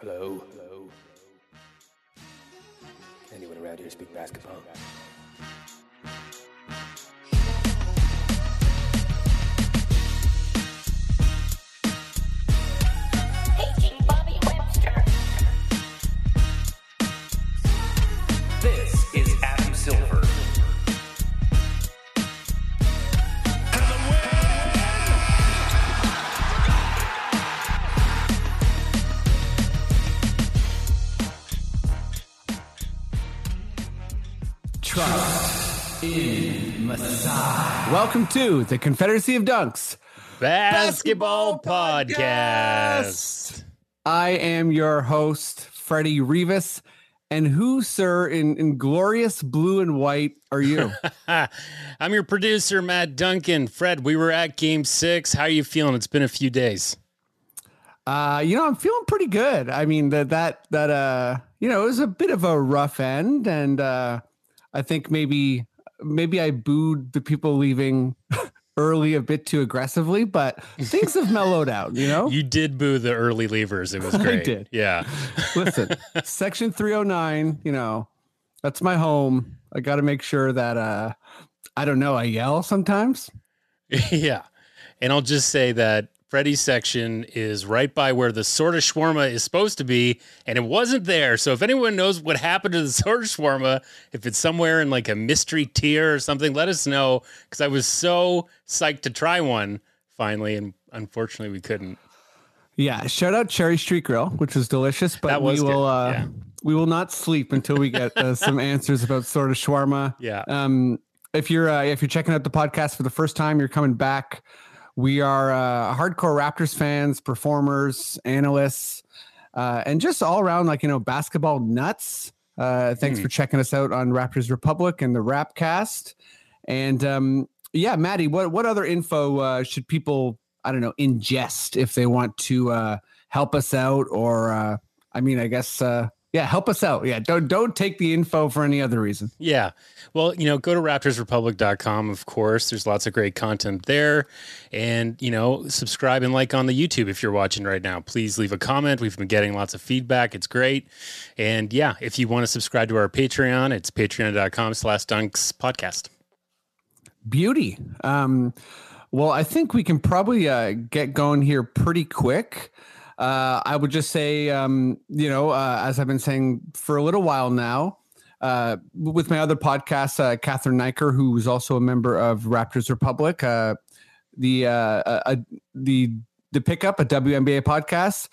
Hello. Hello. Anyone around here speak basketball? Messiah. Welcome to the Confederacy of Dunks. Basketball Podcast. I am your host, Freddie Rivas. And who, sir, in, in glorious blue and white are you? I'm your producer, Matt Duncan. Fred, we were at game six. How are you feeling? It's been a few days. uh, you know, I'm feeling pretty good. I mean, that that that uh, you know, it was a bit of a rough end, and uh, I think maybe maybe I booed the people leaving early a bit too aggressively, but things have mellowed out. You know, You did boo the early leavers. It was I did. Yeah. listen, section 309, you know, that's my home. I got to make sure that uh I don't know, I yell sometimes. yeah. And I'll just say that Freddie's section is right by where the sort of shawarma is supposed to be, and it wasn't there. So if anyone knows what happened to the sort of shawarma, if it's somewhere in like a mystery tier or something, let us know. Because I was so psyched to try one finally, and unfortunately we couldn't. Yeah, shout out Cherry Street Grill, which was delicious, but was we will uh yeah. we will not sleep until we get uh, some answers about sort of shawarma. Yeah. Um if you're uh, if you're checking out the podcast for the first time, you're coming back. We are uh, hardcore Raptors fans, performers, analysts, uh, and just all around like you know basketball nuts. Uh, thanks Hmm. for checking us out on Raptors Republic and the Rapcast. And um, yeah, Maddie, what what other info uh, should people I don't know ingest if they want to uh, help us out or uh, I mean I guess uh, yeah help us out. Yeah, don't don't take the info for any other reason. Yeah. Well, you know, go to raptorsrepublic.com, of course. There's lots of great content there. And, you know, subscribe and like on the YouTube if you're watching right now. Please leave a comment. We've been getting lots of feedback. It's great. And yeah, if you want to subscribe to our Patreon, it's patreon.com slash dunks podcast. Beauty. Um, well, I think we can probably uh, get going here pretty quick. Uh, I would just say, um, you know, uh, as I've been saying for a little while now, uh, with my other podcast, uh, Catherine Niker, who is also a member of Raptors Republic, uh, the uh, uh, uh, the the pickup a WNBA podcast.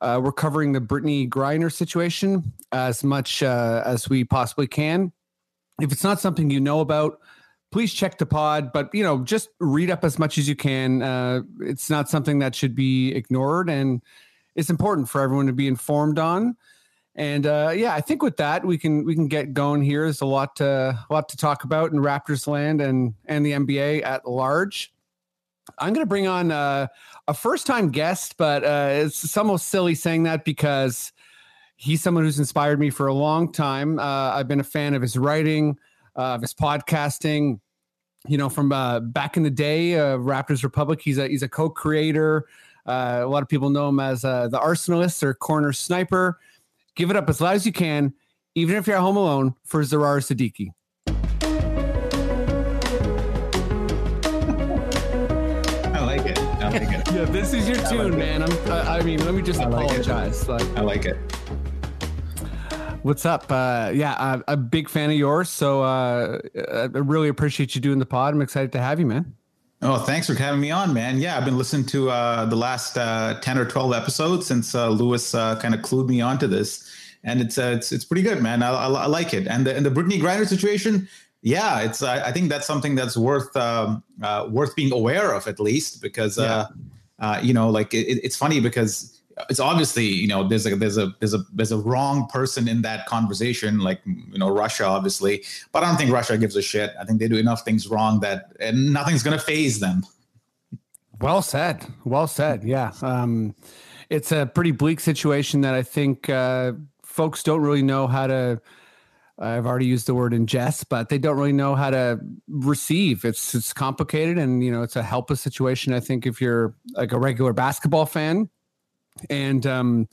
Uh, we're covering the Brittney Griner situation as much uh, as we possibly can. If it's not something you know about, please check the pod. But you know, just read up as much as you can. Uh, it's not something that should be ignored, and it's important for everyone to be informed on. And uh, yeah, I think with that we can we can get going here. There's a lot to a lot to talk about in Raptors land and and the NBA at large. I'm going to bring on uh, a first time guest, but uh, it's almost silly saying that because he's someone who's inspired me for a long time. Uh, I've been a fan of his writing, uh, of his podcasting. You know, from uh, back in the day, Raptors Republic. He's a he's a co-creator. Uh, a lot of people know him as uh, the Arsenalist or Corner Sniper. Give it up as loud as you can, even if you're at home alone, for Zarar Siddiqi. I like it. I like it. Yeah, this is your I tune, like man. I'm. I I mean, let me just I apologize. Like, I like it. What's up? Uh, yeah, I'm a big fan of yours. So uh, I really appreciate you doing the pod. I'm excited to have you, man. Oh, thanks for having me on, man. Yeah, I've been listening to uh, the last uh, ten or twelve episodes since uh, Lewis uh, kind of clued me onto this, and it's uh, it's it's pretty good, man. I, I, I like it. And the and the Brittney Griner situation, yeah, it's I, I think that's something that's worth um, uh, worth being aware of at least because uh, uh, you know, like it, it's funny because it's obviously you know there's a there's a there's a there's a wrong person in that conversation, like you know Russia, obviously. But I don't think Russia gives a shit. I think they do enough things wrong that and nothing's gonna phase them. Well said. Well said. Yeah. Um, it's a pretty bleak situation that I think uh, folks don't really know how to. I've already used the word ingest, but they don't really know how to receive. It's it's complicated, and you know it's a helpless situation. I think if you're like a regular basketball fan, and um,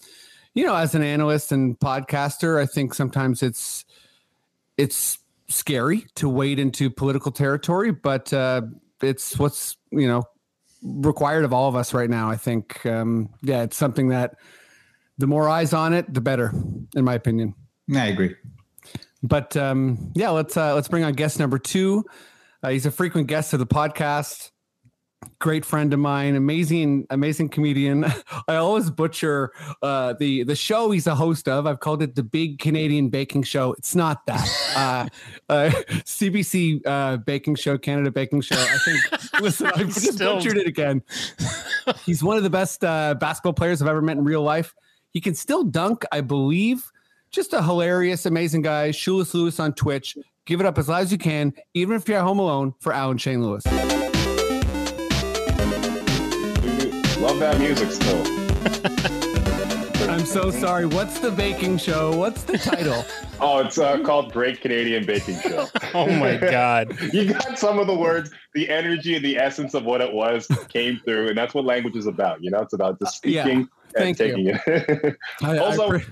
you know, as an analyst and podcaster, I think sometimes it's it's scary to wade into political territory, but uh, it's what's you know required of all of us right now. I think, um, yeah, it's something that the more eyes on it, the better, in my opinion. I agree. But um, yeah, let's uh, let's bring on guest number two. Uh, he's a frequent guest of the podcast. Great friend of mine, amazing, amazing comedian. I always butcher uh, the the show he's a host of. I've called it the Big Canadian Baking Show. It's not that. uh, uh, CBC uh, Baking Show, Canada Baking Show. I think. listen, I just Still- butchered it again. He's one of the best uh, basketball players I've ever met in real life. He can still dunk, I believe. Just a hilarious, amazing guy. Shoeless Lewis on Twitch. Give it up as loud as you can, even if you're at home alone, for Alan Shane Lewis. Love that music still. I'm so sorry. What's the baking show? What's the title? Oh, it's uh, called Great Canadian Baking Show. Oh my god. you got some of the words, the energy and the essence of what it was came through, and that's what language is about. You know, it's about just Yeah, speaking and thank you. taking it. I, I Also- pre-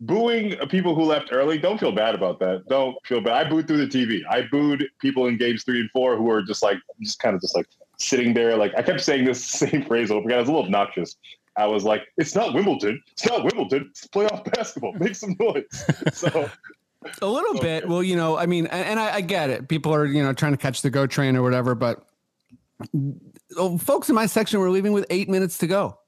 Booing people who left early, don't feel bad about that. Don't feel bad. I booed through the TV. I booed people in games three and four who were just like, just kind of just like sitting there. Like I kept saying this same phrase over again. I was a little obnoxious. I was like, "It's not Wimbledon. It's not Wimbledon. It's playoff basketball. Make some noise." So a little bit. Well, you know, I mean, and, and I, I get it. People are, you know, trying to catch the go train or whatever, but oh, folks in my section were leaving with eight minutes to go.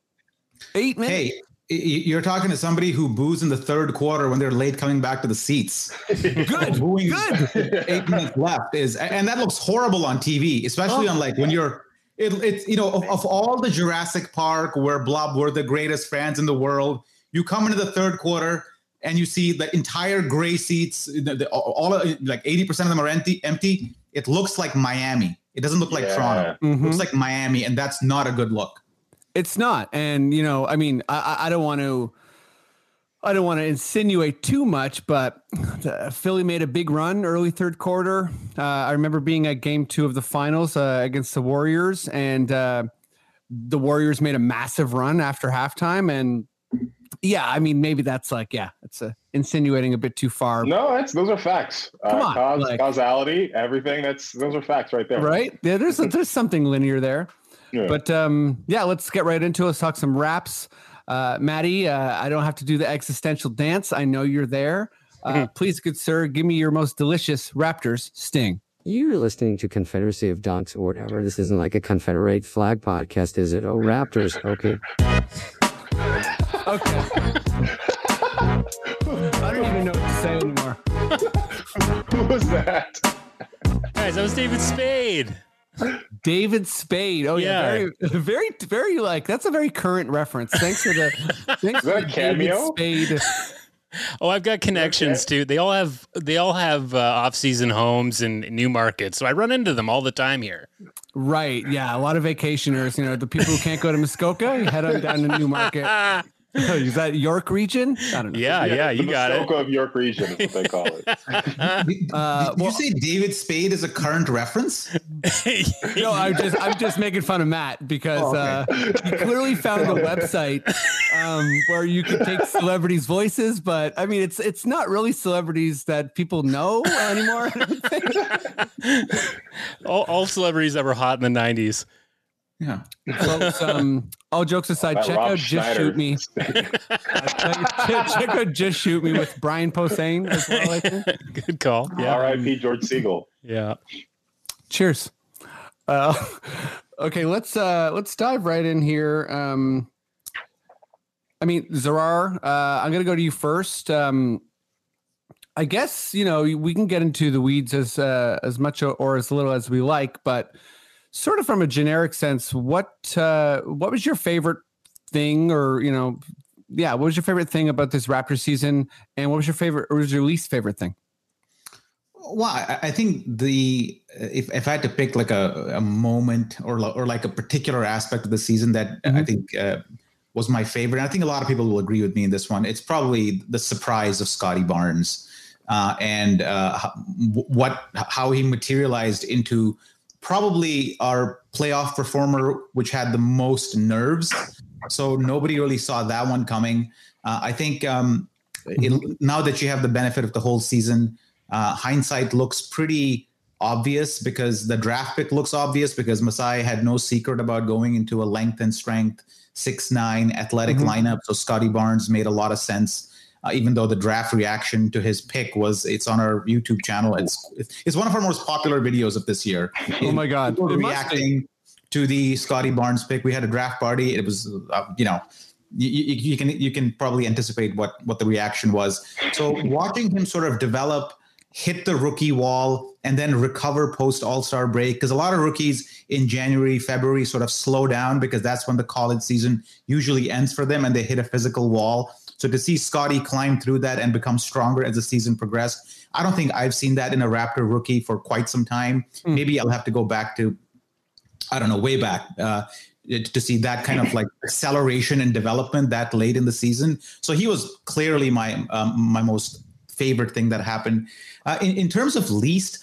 Eight minutes. Hey, y- y- you're talking to somebody who boos in the third quarter when they're late coming back to the seats. good. Booing Good. eight minutes left is, and that looks horrible on TV, especially Oh. on like when you're. It, it's you know of, of all the Jurassic Park where Blob were the greatest fans in the world. You come into the third quarter and you see the entire gray seats. The, the, all like eighty percent of them are empty. Empty. It looks like Miami. It doesn't look like Yeah. Toronto. It Mhm. looks like Miami, and that's not a good look. It's not, and you know, I mean, I, I- don't want to, I don't want to insinuate too much, but Philly made a big run early third quarter. Uh, I remember being at Game Two of the Finals uh, against the Warriors, and uh, the Warriors made a massive run after halftime. And yeah, I mean, maybe that's like, yeah, it's uh, insinuating a bit too far, no, that's those are facts. Come uh, on, cause, like- causality, everything. That's those are facts right there. right? Yeah, there's there's something linear there. Yeah. But um, yeah, let's get right into it. Let's talk some raps. Uh, Maddie, uh, I don't have to do the existential dance. I know you're there. Uh, please, good sir, give me your most delicious Raptors sting. You're listening to Confederacy of Dunks or whatever. This isn't like a Confederate flag podcast, is it? Oh, Raptors. Okay. Okay. I don't even know what to say anymore. Who was that? Guys, that was David Spade. David Spade. Oh yeah, Yeah. very, very, very like that's a very current reference. Thanks for the thanks for the cameo? David Spade. Oh, I've got connections too. They all have they all have uh, off-season homes in new markets, so I run into them all the time here. Right. Yeah. A lot of vacationers, you know, the people who can't go to Muskoka, you head on down to Newmarket. Is that York region? I don't know. Yeah, yeah, you the got it. Muskoka of York region is what they call it. Uh, did well- you say David Spade is a current reference? No, I'm just I'm just making fun of Matt because Oh, uh, he clearly found a website um, where you could take celebrities' voices, but I mean it's it's not really celebrities that people know anymore. I don't think. all, all celebrities that were hot in the '90s. Yeah. Folks, um, all jokes aside, That check Rob out Just Shoot Me. check, check out Just Shoot Me with Brian Posehn as well. I think. Good call. Yeah, R.I.P. George Segal. yeah. Cheers. Uh, okay, let's uh, let's dive right in here. Um, I mean, Zarar, uh, I'm gonna go to you first. Um, I guess you know we can get into the weeds as uh, as much or as little as we like, but sort of from a generic sense, what uh, what was your favorite thing or you know yeah, what was your favorite thing about this Raptor season, and what was your favorite, or was your least favorite thing? Well, I, I think the if, if I had to pick like a, a moment or or like a particular aspect of the season that I think uh, was my favorite, and I think a lot of people will agree with me in this one. It's probably the surprise of Scottie Barnes uh, and uh, what how he materialized into probably our playoff performer, which had the most nerves. So nobody really saw that one coming. Uh, I think um, it, now that you have the benefit of the whole season, uh, hindsight looks pretty obvious because the draft pick looks obvious because Masai had no secret about going into a length and strength six nine athletic lineup. So Scottie Barnes made a lot of sense. Uh, even though the draft reaction to his pick was, it's on our YouTube channel. It's it's one of our most popular videos of this year. Oh my God. People reacting to the Scottie Barnes pick. We had a draft party. It was, uh, you know, you, you, you can you can probably anticipate what what the reaction was. So watching him sort of develop, hit the rookie wall, and then recover post All Star break because a lot of rookies in January February sort of slow down because that's when the college season usually ends for them and they hit a physical wall. So to see Scottie climb through that and become stronger as the season progressed, I don't think I've seen that in a Raptor rookie for quite some time. Maybe I'll have to go back to I don't know, way back uh, to see that kind of like acceleration and development that late in the season. So he was clearly my um, my most favorite thing that happened. Uh, in, in terms of least,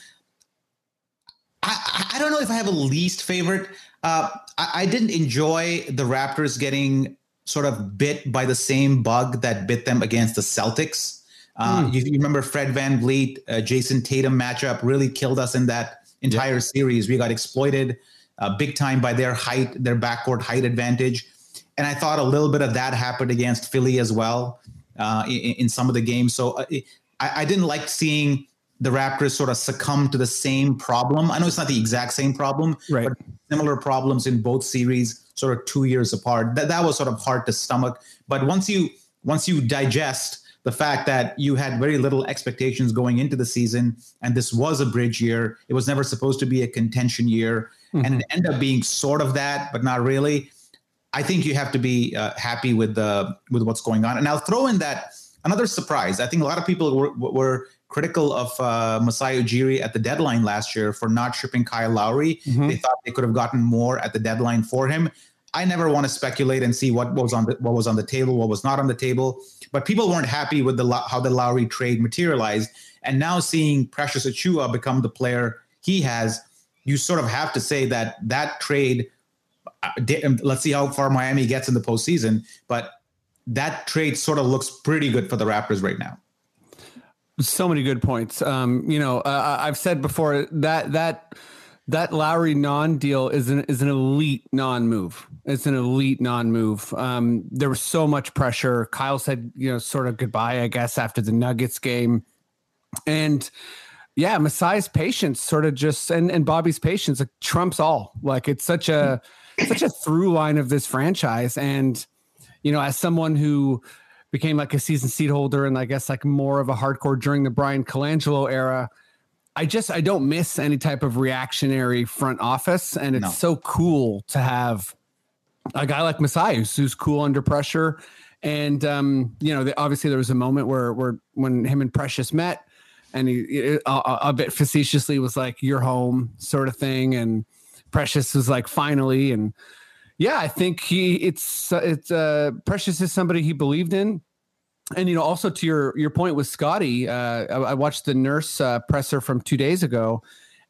I, I don't know if I have a least favorite. Uh, I, I didn't enjoy the Raptors getting sort of bit by the same bug that bit them against the Celtics. Uh, you, you remember Fred VanVleet, uh, Jayson Tatum matchup really killed us in that entire series. We got exploited uh, big time by their height, their backcourt height advantage. And I thought a little bit of that happened against Philly as well uh, in, in some of the games. So uh, I, I didn't like seeing the Raptors sort of succumb to the same problem. I know it's not the exact same problem, Right. but similar problems in both series, sort of two years apart. That that was sort of hard to stomach. But once you once you digest the fact that you had very little expectations going into the season, and this was a bridge year, it was never supposed to be a contention year, and it ended up being sort of that, but not really. I think you have to be uh, happy with the with what's going on. And I'll throw in that another surprise. I think a lot of people were, were critical of uh, Masai Ujiri at the deadline last year for not shipping Kyle Lowry. They thought they could have gotten more at the deadline for him. I never want to speculate and see what was on the what was on the table, what was not on the table. But people weren't happy with the how the Lowry trade materialized, and now seeing Precious Achiuwa become the player he has, you sort of have to say that that trade. uh, um, Let's see how far Miami gets in the postseason, but that trade sort of looks pretty good for the Raptors right now. So many good points. Um, you know, uh, I've said before that that that Lowry non deal is an is an elite non move. It's an elite non move. Um, there was so much pressure. Kyle said, you know, sort of goodbye, I guess, after the Nuggets game, and yeah, Masai's patience sort of just and and Bobby's patience like, trumps all. Like it's such a such a through line of this franchise, and you know, as someone who became like a season seat holder and I guess like more of a hardcore during the Bryan Colangelo era. I just I don't miss any type of reactionary front office, and it's No. so cool to have a guy like Masai who's, who's cool under pressure. And um, you know, the, obviously there was a moment where where when him and Precious met, and he a, a a bit facetiously was like, "You're home," sort of thing, and Precious was like, "Finally," and yeah, I think he it's uh, it's uh, Precious is somebody he believed in, and you know also to your your point with Scottie, uh, I, I watched the nurse uh, presser from two days ago,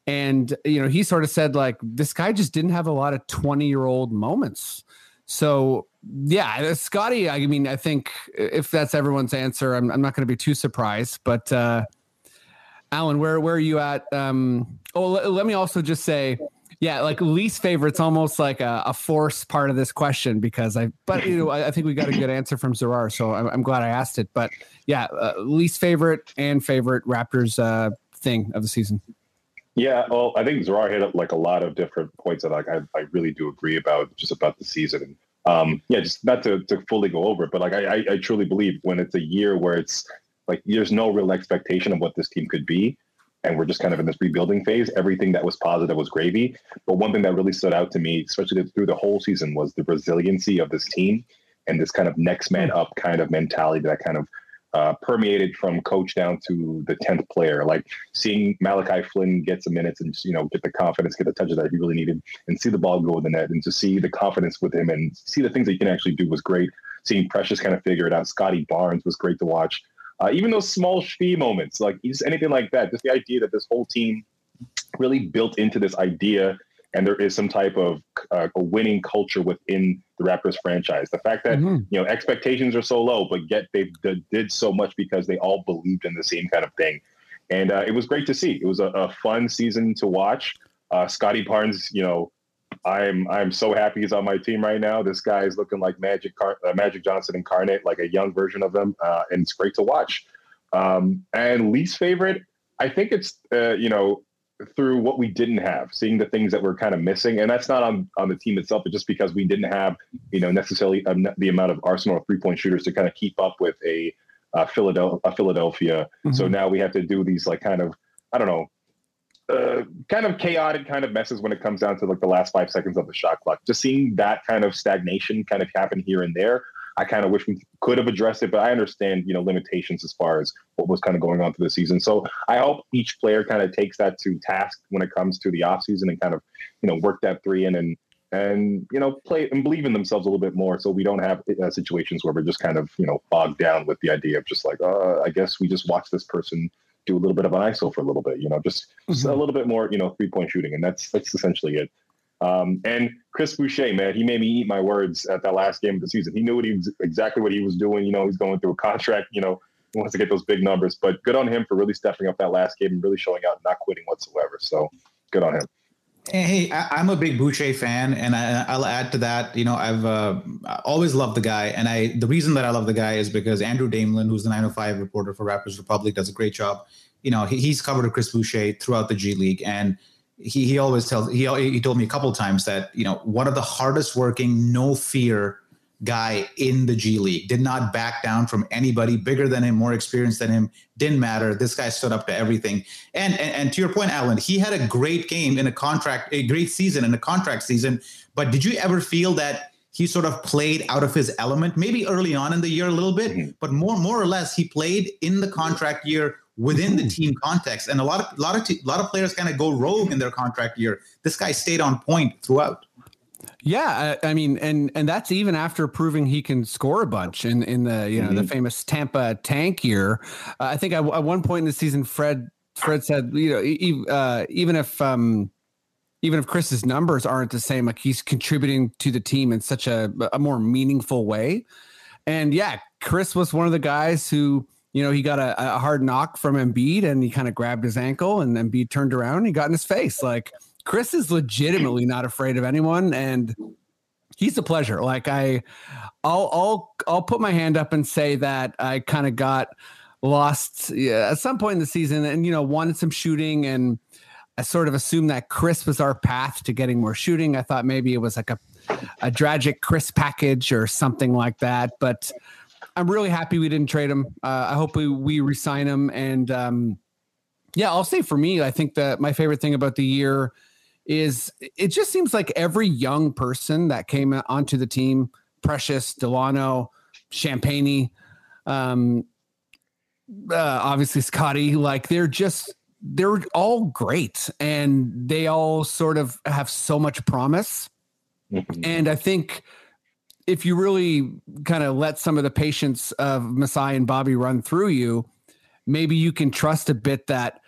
and you know he sort of said like this guy just didn't have a lot of twenty year old moments. So yeah, Scottie. I mean, I think if that's everyone's answer, I'm I'm not going to be too surprised. But uh, Alan, where where are you at? Um, oh, let me also just say. Yeah, like least favorite's almost like a, a force part of this question because I, but you know, I, I think we got a good answer from Zarar, so I'm, I'm glad I asked it. But yeah, uh, least favorite and favorite Raptors uh, thing of the season. Yeah, well, I think Zarar hit like a lot of different points that like I, I really do agree about just about the season. Um, yeah, just not to, to fully go over it, but like I, I truly believe when it's a year where it's like there's no real expectation of what this team could be, and we're just kind of in this rebuilding phase. Everything that was positive was gravy. But one thing that really stood out to me, especially through the whole season, was the resiliency of this team and this kind of next man up kind of mentality that kind of uh, permeated from coach down to the 10th player. Like seeing Malachi Flynn get some minutes and, you know, get the confidence, get the touches that he really needed and see the ball go in the net and to see the confidence with him and see the things that he can actually do was great. Seeing Precious kind of figure it out. Scottie Barnes was great to watch. Uh, even those small shpee moments, like just anything like that, just the idea that this whole team really built into this idea and there is some type of uh, a winning culture within the Raptors franchise. The fact that Mhm. you know expectations are so low, but yet they d- did so much because they all believed in the same kind of thing, and uh, it was great to see. It was a, a fun season to watch. Uh, Scottie Barnes, you know, I'm I'm so happy he's on my team right now. This guy is looking like Magic Car- uh, Magic Johnson incarnate, like a young version of him, uh, and it's great to watch. Um, and least favorite, I think it's uh, you know through what we didn't have, seeing the things that we're kind of missing, and that's not on on the team itself, but just because we didn't have you know necessarily the amount of Arsenal three point shooters to kind of keep up with a uh, Philadelphia. A Philadelphia. So now we have to do these like kind of I don't know. Uh, kind of chaotic kind of messes when it comes down to like the last five seconds of the shot clock. Just seeing that kind of stagnation kind of happen here and there, I kind of wish we could have addressed it, but I understand, you know, limitations as far as what was kind of going on through the season. So I hope each player kind of takes that to task when it comes to the offseason and kind of, you know, work that three in and and you know play and believe in themselves a little bit more so we don't have uh, situations where we're just kind of you know bogged down with the idea of just like uh, i guess we just watch this person do a little bit of an iso for a little bit you know just, just a little bit more you know three point shooting and that's that's essentially it um, and Chris Boucher, man, he made me eat my words at that last game of the season. He knew what he was exactly what he was doing. You know, he's going through a contract. You know, he wants to get those big numbers. But good on him for really stepping up that last game and really showing out, and not quitting whatsoever. So good on him. Hey, I, I'm a big Boucher fan, and I, I'll add to that. You know, I've uh, always loved the guy, and I the reason that I love the guy is because Andrew Damelin, who's the 905 reporter for Raptors Republic, does a great job. You know, he, he's covered Chris Boucher throughout the G League, and he he always tells he he told me a couple times that you know one of the hardest working, no fear guy in the G League did not back down from anybody bigger than him, more experienced than him. Didn't matter. This guy stood up to everything. And, and and to your point, Alan, he had a great game in a contract, a great season in a contract season. But did you ever feel that he sort of played out of his element? Maybe early on in the year a little bit, mm-hmm. but more more or less he played in the contract year within the team context. And a lot of lot of t- lot of players kind of go rogue in their contract year. This guy stayed on point throughout. Yeah, I, I mean, and and that's even after proving he can score a bunch in in the you know the famous Tampa tank year. Uh, I think at, at one point in the season, Fred Fred said, you know, e- uh, even if um, even if Chris's numbers aren't the same, like he's contributing to the team in such a a more meaningful way. And yeah, Chris was one of the guys who. You know, he got a, a hard knock from Embiid and he kind of grabbed his ankle and Embiid turned around and he got in his face. Like Chris is legitimately not afraid of anyone, and he's a pleasure. Like I, I'll I'll I'll put my hand up and say that I kind of got lost yeah, at some point in the season, and you know wanted some shooting, and I sort of assumed that Chris was our path to getting more shooting. I thought maybe it was like a a tragic Chris package or something like that, but. I'm really happy we didn't trade him. Uh, I hope we we resign him, and um, yeah, I'll say for me, I think that my favorite thing about the year is it just seems like every young person that came onto the team, Precious, Dalano, Champagnie, um, uh, obviously Scottie, like they're just they're all great and they all sort of have so much promise. And I think if you really kind of let some of the patience of Masai and Bobby run through you, maybe you can trust a bit that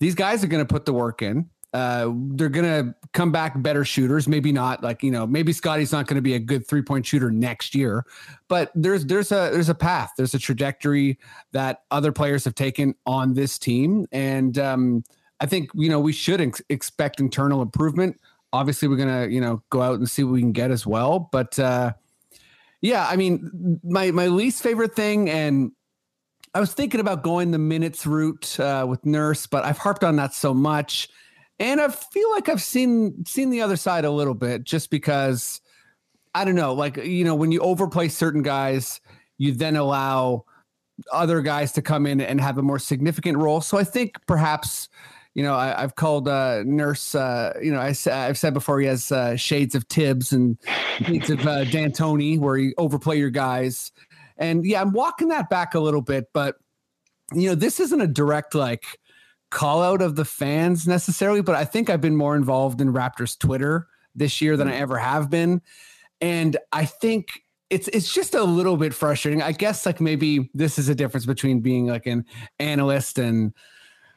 these guys are going to put the work in. Uh, they're to come back better shooters. Maybe not like, you know, maybe Scottie's not to be a good three point shooter next year, but there's, there's a, there's a path, there's a trajectory that other players have taken on this team. And, um, I think, you know, we should ex- expect internal improvement. Obviously we're to, you know, go out and see what we can get as well. But, uh, yeah, I mean, my, my least favorite thing, and I was thinking about going the minutes route uh, with Nurse, but I've harped on that so much, and I feel like I've seen seen the other side a little bit, just because I don't know, like you know, when you overplay certain guys, you then allow other guys to come in and have a more significant role. So I think perhaps you know, I, I've called uh, Nurse. Uh, you know, I, I've said before he has uh, shades of Thibs and shades of uh, D'Antoni, where you overplay your guys. And yeah, I'm walking that back a little bit, but you know, this isn't a direct like call out of the fans necessarily, but I think I've been more involved in Raptors Twitter this year than I ever have been. And I think it's it's just a little bit frustrating. I guess like maybe this is a difference between being like an analyst and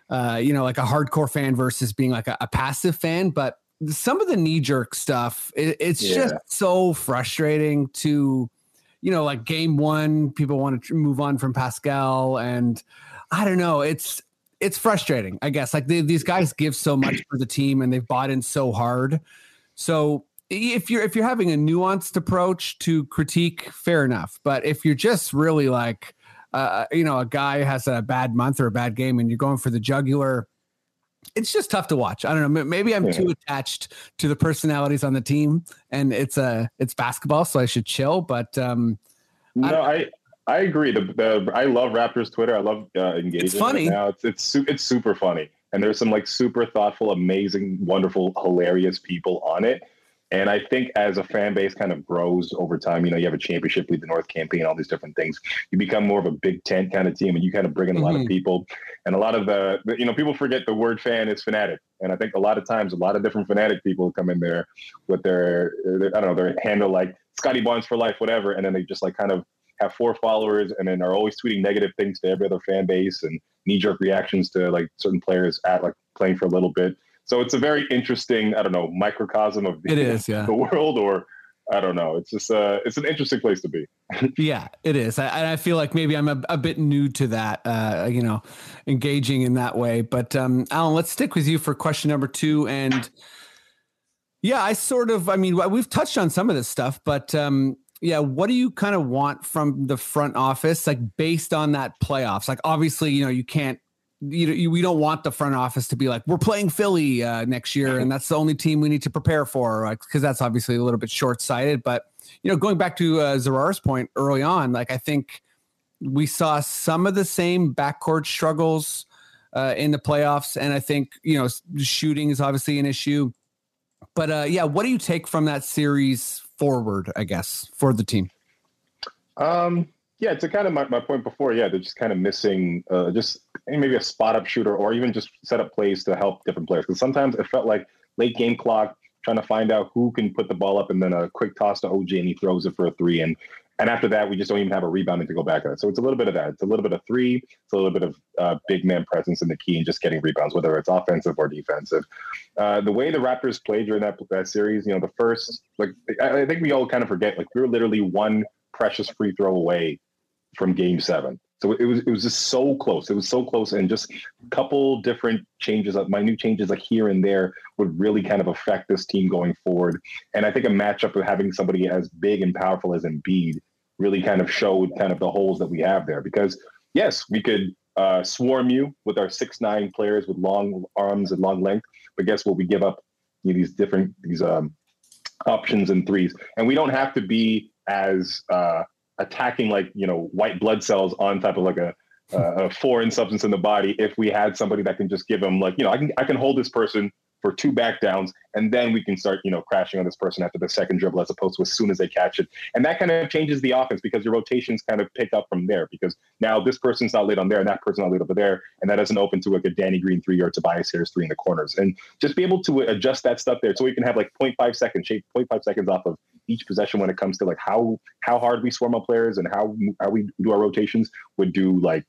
uh, you know, like a hardcore fan versus being like a, a passive fan. But some of the knee jerk stuff, it, it's Yeah. just so frustrating to, you know, like game one, people want to move on from Pascal, and I don't know, it's it's frustrating. I guess like they, these guys give so much for the team and they've bought in so hard. So if you're if you're having a nuanced approach to critique, fair enough. But if you're just really like, uh, you know, a guy has a bad month or a bad game and you're going for the jugular, it's just tough to watch. I don't know. Maybe I'm Yeah. too attached to the personalities on the team, and it's a it's basketball, so I should chill. But um, No, I I agree. The, the I love Raptors Twitter. I love uh, engaging. It's funny. Right now. It's it's su- it's super funny, and there's some like super thoughtful, amazing, wonderful, hilarious people on it. And I think as a fan base kind of grows over time, you know, you have a championship lead, the North campaign, all these different things. You become more of a Big Ten kind of team, and you kind of bring in a lot of Mhm. people. And a lot of the, the, you know, people forget the word fan is fanatic. And I think a lot of times, a lot of different fanatic people come in there with their, their I don't know, their handle like Scottie Barnes for life, whatever, and then they just like kind of have four followers and then are always tweeting negative things to every other fan base and knee jerk reactions to like certain players at like playing for a little bit. So it's a very interesting, I don't know, microcosm of the, it is, yeah, the world, or I don't know. It's just uh, it's an interesting place to be. yeah, it is. I, I feel like maybe I'm a, a bit new to that, uh, you know, engaging in that way. But um, Alan, let's stick with you for question number two. And yeah, I sort of, I mean, we've touched on some of this stuff, but um, yeah, what do you kind of want from the front office, like based on that playoffs? Like, obviously, you know, you can't. You, know, you, we don't want the front office to be like we're playing Philly uh, next year, and that's the only team we need to prepare for, like, because that's obviously a little bit short sighted. But you know, going back to uh, Zarar's point early on, like I think we saw some of the same backcourt struggles uh, in the playoffs, and I think you know shooting is obviously an issue. But uh, yeah, what do you take from that series forward? I guess for the team. Um, yeah, to kind of my, my point before, yeah, they're just kind of missing uh, just maybe a spot up shooter or even just set up plays to help different players. Because sometimes it felt like late game clock, trying to find out who can put the ball up and then a quick toss to OG and he throws it for a three. And and after that, we just don't even have a rebounding to go back it. So it's a little bit of that. It's a little bit of three. It's a little bit of uh, big man presence in the key and just getting rebounds, whether it's offensive or defensive. Uh, the way the Raptors played during that, that series, you know, the first, like, I, I think we all kind of forget, like, we were literally one precious free throw away from game seven. So it was it was just so close. It was so close, and just a couple different changes, uh, minute changes like here and there, would really kind of affect this team going forward. And I think a matchup of having somebody as big and powerful as Embiid really kind of showed kind of the holes that we have there. Because yes, we could uh, swarm you with our six nine players with long arms and long length, but guess what? We give up you know, these different these um, options and threes, and we don't have to be as uh, attacking like you know white blood cells on top of like a, a foreign substance in the body if we had somebody that can just give them like you know I can I can hold this person for two back downs and then we can start you know crashing on this person after the second dribble as opposed to as soon as they catch it. And that kind of changes the offense because your rotations kind of pick up from there because now this person's not laid on there and that person's not laid over there and that doesn't open to like a Danny Green three or Tobias Harris three in the corners. And just be able to adjust that stuff there so we can have like 0.5 seconds shape 0.5 seconds off of each possession when it comes to like how how hard we swarm our players and how how we do our rotations would do like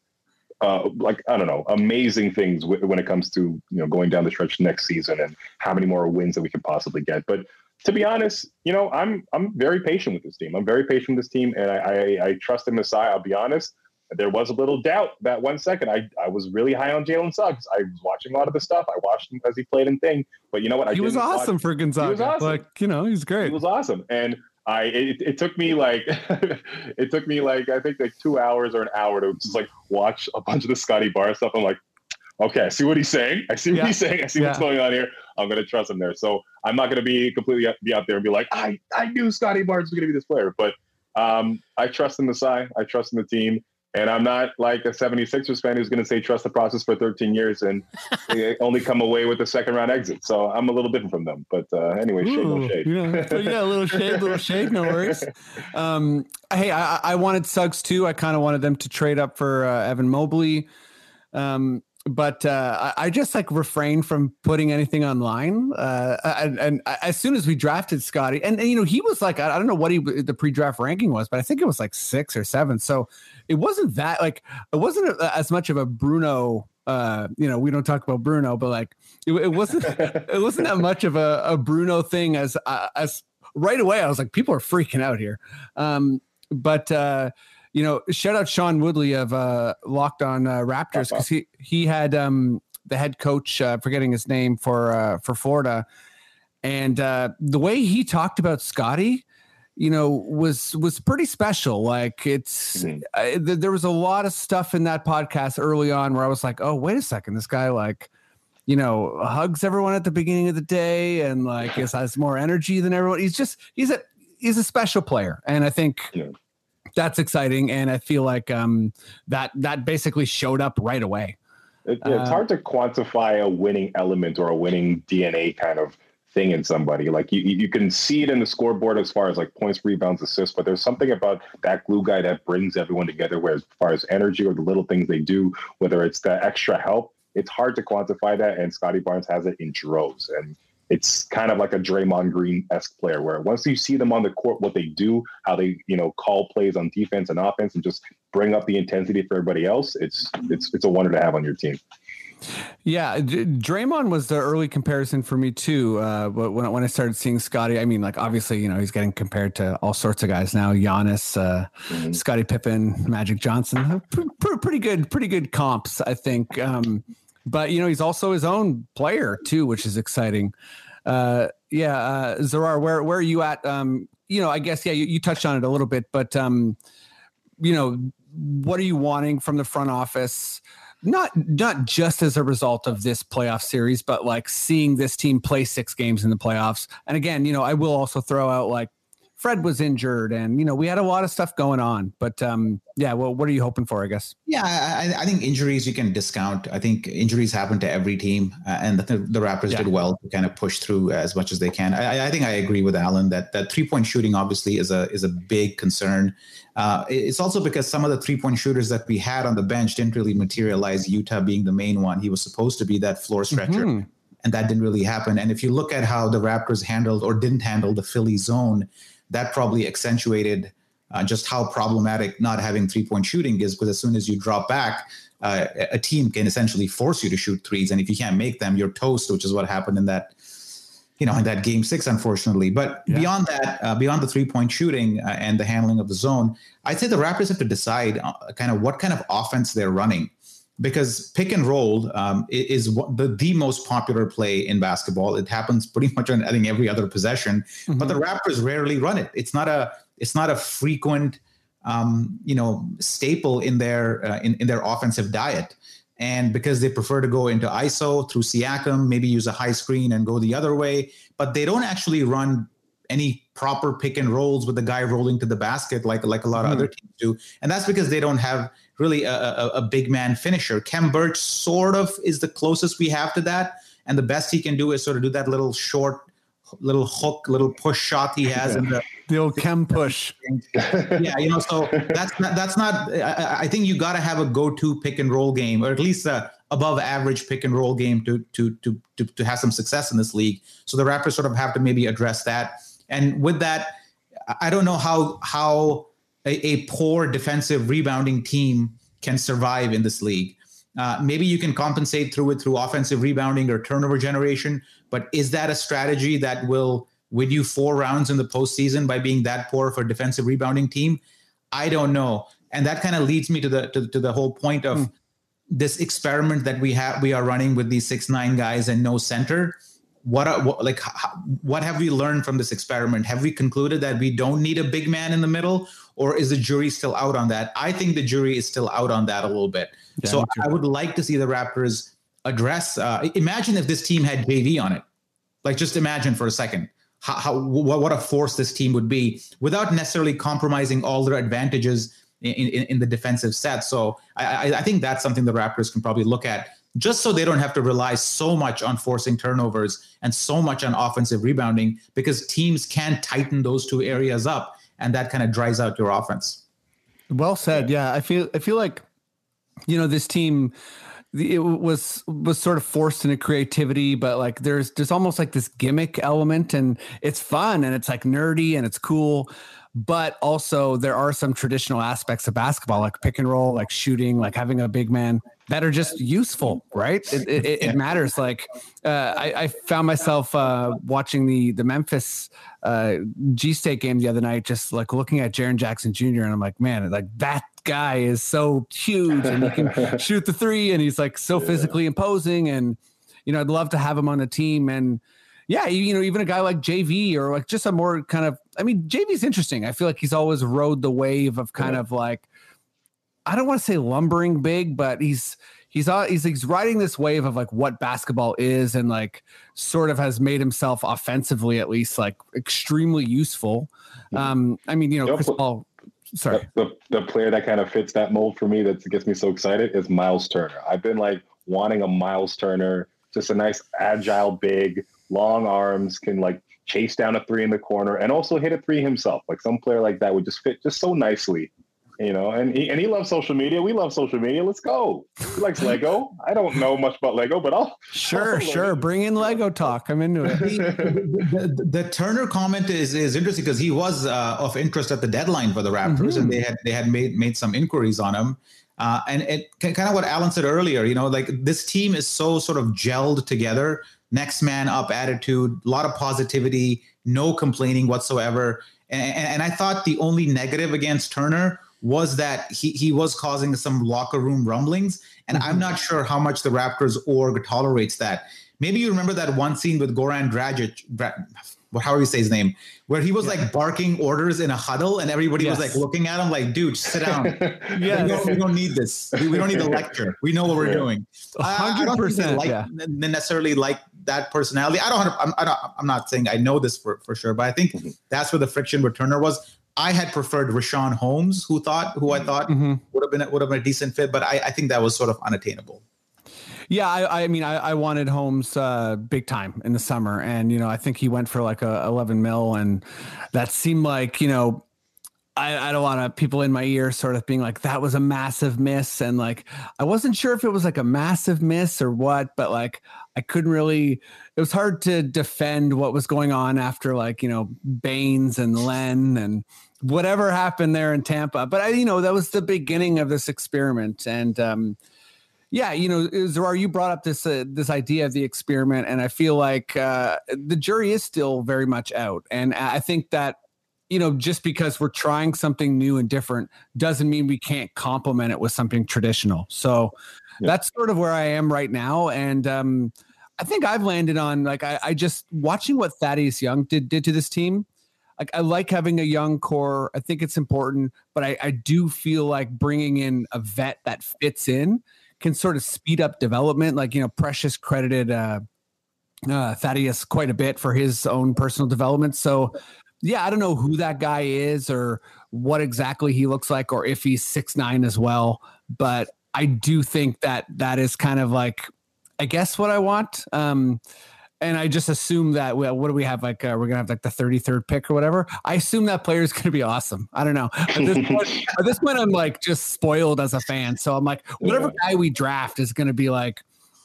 uh, like I don't know, amazing things w- when it comes to you know going down the stretch next season and how many more wins that we could possibly get. But to be honest, you know, I'm I'm very patient with this team. I'm very patient with this team, and I I, I trust in Masai. I'll be honest. There was a little doubt that one second. I, I was really high on Jalen Suggs. I was watching a lot of the stuff. I watched him as he played in thing. But you know what? I he was watch- awesome for Gonzaga. awesome. Like you know, he's great. it was awesome and i it, it took me like it took me like i think like two hours or an hour to just like watch a bunch of the scotty bar stuff i'm like okay i see what he's saying i see what Yeah. he's saying i see what's going on here i'm going to trust him there so i'm not going to be completely out- be out there and be like i i knew scottie barnes was going to be this player but um i trust in the side i trust in the team And I'm not like a 76ers fan who's going to say trust the process for 13 years and only come away with a second round exit. So I'm a little different from them. But uh, anyway, shade, no shade. Yeah, so yeah, a little shade, little shade, no worries. Um, hey, I, I wanted Suggs too. I kind of wanted them to trade up for uh, Evan Mobley. Um, but uh, I, I just like refrain from putting anything online. Uh, and, and as soon as we drafted Scottie, and, and you know, he was like, I, I don't know what he the pre-draft ranking was, but I think it was like six or seven. So it wasn't that like it wasn't as much of a Bruno. Uh, you know, we don't talk about Bruno, but like it, it wasn't it wasn't that much of a, a Bruno thing as uh, as right away. I was like, people are freaking out here. Um, but uh, you know, shout out Sean Woodley of uh, Locked On uh, Raptors because he he had um, the head coach, uh, forgetting his name for uh, for Florida, and uh, the way he talked about Scottie, you know, was was pretty special. Like it's Mhm. I, th- there was a lot of stuff in that podcast early on where I was like, oh wait a second, this guy like. You know, hugs everyone at the beginning of the day, and like is, has more energy than everyone. He's just he's a he's a special player, and I think Yeah. That's exciting. And I feel like um, that that basically showed up right away. It, yeah, it's Uh, hard to quantify a winning element or a winning DNA kind of thing in somebody. Like you, you can see it in the scoreboard as far as like points, rebounds, assists, but there's something about that glue guy that brings everyone together. Where as far as energy or the little things they do, whether it's the extra help, it's hard to quantify that. And Scottie Barnes has it in droves, and it's kind of like a Draymond Green esque player, where once you see them on the court, what they do, how they you know call plays on defense and offense, and just bring up the intensity for everybody else, it's it's it's a wonder to have on your team. Yeah, Draymond was the early comparison for me too. Uh, but when when I started seeing Scottie, I mean, like obviously, you know, he's getting compared to all sorts of guys now: Giannis, uh, Mhm. Scottie Pippen, Magic Johnson. P- pretty good, pretty good comps, I think. Um, but you know, he's also his own player too, which is exciting. Uh, yeah, uh, Zarar, where where are you at? Um, you know, I guess yeah, you, you touched on it a little bit, but um, you know, what are you wanting from the front office? Not not just as a result of this playoff series, but like seeing this team play six games in the playoffs. And again, you know, I will also throw out like Fred was injured, and you know, we had a lot of stuff going on. But um, yeah, well, what are you hoping for? I guess. Yeah, I, I- think injuries you can discount. I think injuries happen to every team, uh, and the, the Raptors Yeah. did well to kind of push through as much as they can. I, I think I agree with Alan that that three point shooting obviously is a is a big concern. Uh, it's also because some of the three point shooters that we had on the bench didn't really materialize. Yuta being the main one, he was supposed to be that floor stretcher, Mhm. and that didn't really happen. And if you look at how the Raptors handled or didn't handle the Philly zone, that probably accentuated uh, just how problematic not having three point shooting is. Because as soon as you drop back, uh, a team can essentially force you to shoot threes, and if you can't make them, you're toast. Which is what happened in that, you know, in that game six, unfortunately. But Yeah. beyond that, uh, beyond the three point shooting uh, and the handling of the zone, I'd say the Raptors have to decide uh, kind of what kind of offense they're running because pick and roll um, is the, the most popular play in basketball. It happens pretty much on I think every other possession, but the Raptors rarely run it. It's not a it's not a frequent um, you know staple in their uh, in, in their offensive diet. And because they prefer to go into ISO through Siakam, maybe use a high screen and go the other way, but they don't actually run any proper pick and rolls with the guy rolling to the basket like like a lot of Mhm. other teams do, and that's because they don't have really a, a, a big man finisher. Khem Birch sort of is the closest we have to that, and the best he can do is sort of do that little short, little hook, little push shot he has in the The old Khem push. yeah, you know, so that's not, that's not. I, I think you got to have a go-to pick and roll game, or at least a above average pick and roll game to to to to to have some success in this league. So the Raptors sort of have to maybe address that. And with that, I don't know how how a, a poor defensive rebounding team can survive in this league. Uh, maybe you can compensate through it through offensive rebounding or turnover generation, but is that a strategy that will win you four rounds in the postseason by being that poor for a defensive rebounding team? I don't know, and that kind of leads me to the to, to the whole point of this experiment that we have we are running with these six nine guys and no center. What, are, what like how, what have we learned from this experiment? Have we concluded that we don't need a big man in the middle, or is the jury still out on that? I think the jury is still out on that a little bit. Yeah, so. I would like to see the Raptors address. Uh, imagine if this team had JV on it. Like just imagine for a second how, how what, a force this team would be without necessarily compromising all their advantages in, in, in the defensive set. So I, I, I think that's something the Raptors can probably look at just so they don't have to rely so much on forcing turnovers and so much on offensive rebounding because teams can tighten those two areas up and that kind of dries out your offense. Well said. Yeah, I feel I feel like you know this team it was was sort of forced into creativity but like there's there's almost like this gimmick element and it's fun and it's like nerdy and it's cool but also there are some traditional aspects of basketball like pick and roll like shooting like having a big man that are just useful right? It, it, it matters. Like uh, I, I, found myself uh, watching the the memphis uh, g state game the other night just like looking at Jaren jackson jr and i'm like man like that guy is so huge and he can shoot the three and he's like so yeah. physically imposing and you know i'd love to have him on the team. And yeah you know even a guy like jv or like just a more kind of i mean jv's interesting i feel like he's always rode the wave of kind yeah. of like i don't want to say lumbering big but he's he's he's he's riding this wave of like what basketball is and like sort of has made himself offensively at least like extremely useful um i mean you know chris paul sorry. The, the, the player that kind of fits that mold for me that gets me so excited is Miles Turner. I've been like wanting a Miles Turner, just a nice agile, big, long arms, can like chase down a three in the corner and also hit a three himself. Like some player like that would just fit just so nicely you know, and he, and he loves social media. We love social media. Let's go. He likes Lego. I don't know much about Lego, but I'll sure, I'll sure. Bring in Lego talk. I'm into it. the, the, the, Turner comment is is interesting because he was uh, of interest at the deadline for the Raptors, mm-hmm. and they had they had made made some inquiries on him. Uh, and it kind of what Alan said earlier. You know, like this team is so sort of gelled together. Next man up attitude, a lot of positivity, no complaining whatsoever. and, and I thought the only negative against Turner was that he, he was causing some locker room rumblings. And mm-hmm. I'm not sure how much the Raptors org tolerates that. Maybe you remember that one scene with Goran Dragic, how do you say his name, where he was yeah. like barking orders in a huddle and everybody yes. was like looking at him like, dude, sit down. yeah, we don't, we don't, need this. We, we, don't need a lecture. We know what we're doing. hundred percent. Like, yeah. necessarily like that personality. I don't, I'm, I don't, I'm not saying I know this for, for sure, but I think mm-hmm. that's where the friction with Turner was. I had preferred Richaun Holmes, who thought who I thought mm-hmm. would have been would have been a decent fit, but I, I think that was sort of unattainable. Yeah, I, I mean, I, I, wanted Holmes uh, big time in the summer, and you know, I think he went for like a 11 mil, and that seemed like you know, I, I don't want to people in my ear sort of being like that was a massive miss, and like I wasn't sure if it was like a massive miss or what, but like I couldn't really it was hard to defend what was going on after like you know Baynes and Len and whatever happened there in Tampa. But I, you know, that was the beginning of this experiment, and um, yeah, you know, Zarar, you brought up this uh, this idea of the experiment, and I feel like uh, the jury is still very much out, and I think that you know just because we're trying something new and different doesn't mean we can't complement it with something traditional. So yeah. that's sort of where I am right now, and. Um, I think I've landed on like I, I just watching what Thaddeus Young did did to this team. Like I like having a young core. I think it's important, but I, I do feel like bringing in a vet that fits in can sort of speed up development. Like you know, Precious credited uh, uh, Thaddeus quite a bit for his own personal development. So yeah, I don't know who that guy is or what exactly he looks like, or if he's six nine as well. But I do think that that is kind of like I guess what I want. Um, and I just assume that well, what do we have? Like uh, we're gonna have like the 33rd pick or whatever. I assume that player is gonna be awesome. I don't know. At this, point, at this point, I'm like just spoiled as a fan. So I'm like, whatever yeah. guy we draft is gonna be like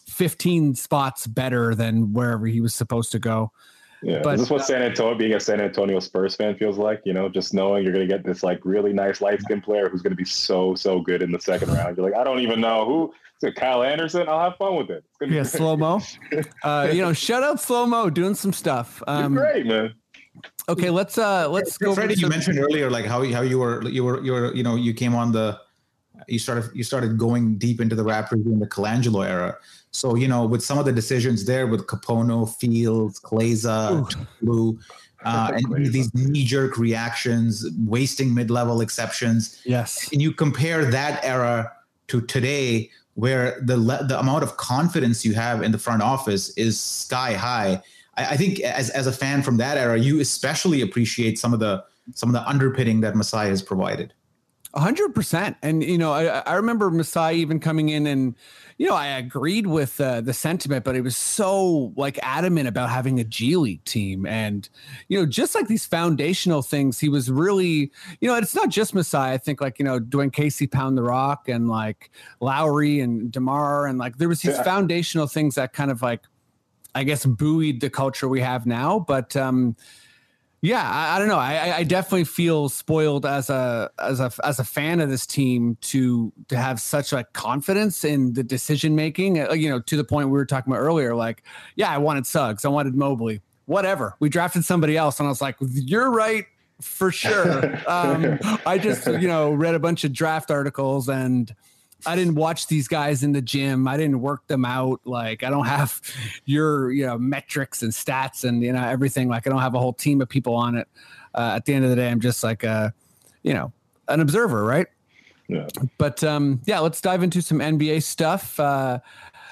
15 spots better than wherever he was supposed to go. Yeah, but, this is what San Antonio, being a San Antonio Spurs fan, feels like. You know, just knowing you're going to get this like really nice light skin player who's going to be so so good in the second round. You're like, I don't even know who is it Kyle Anderson? I'll have fun with it. It's gonna yeah, slow mo. uh, you know, shout out slow mo doing some stuff. Um, You're great, man. Okay, let's uh let's go. Freddie, you mentioned earlier like how how you were you were you were you know you came on the you started you started going deep into the Raptors in the Colangelo era. So you know with some of the decisions there with Kapono, Fields, Kleiza, Blue. Uh, and these knee-jerk reactions, wasting mid-level exceptions. Yes. And you compare that era to today, where the the amount of confidence you have in the front office is sky high. I, I, think as as a fan from that era, you especially appreciate some of the some of the underpinning that Masai has provided. Hundred percent. And you know, I, I remember Masai even coming in and you know, I agreed with uh, the sentiment, but he was so like adamant about having a G League team, and you know, just like these foundational things, he was really, you know, it's not just Masai. I think like you know, Dwane Casey pound the rock, and like Lowry and Demar, and like there was these Yeah. foundational things that kind of like, I guess, buoyed the culture we have now. But um, yeah, I, I don't know. I, I- definitely feel spoiled as a as a as a fan of this team to to have such a confidence in the decision making. Uh, You know, to the point we were talking about earlier. Like, yeah, I wanted Suggs, I wanted Mobley, whatever. We drafted somebody else, and I was like, you're right for sure. um, I just you know read a bunch of draft articles and. I didn't watch these guys in the gym. I didn't work them out. Like I don't have your you know metrics and stats and you know everything. Like I don't have a whole team of people on it. Uh, at the end of the day, I'm just like a you know an observer, right? Yeah. But um, yeah, let's dive into some NBA stuff. Uh,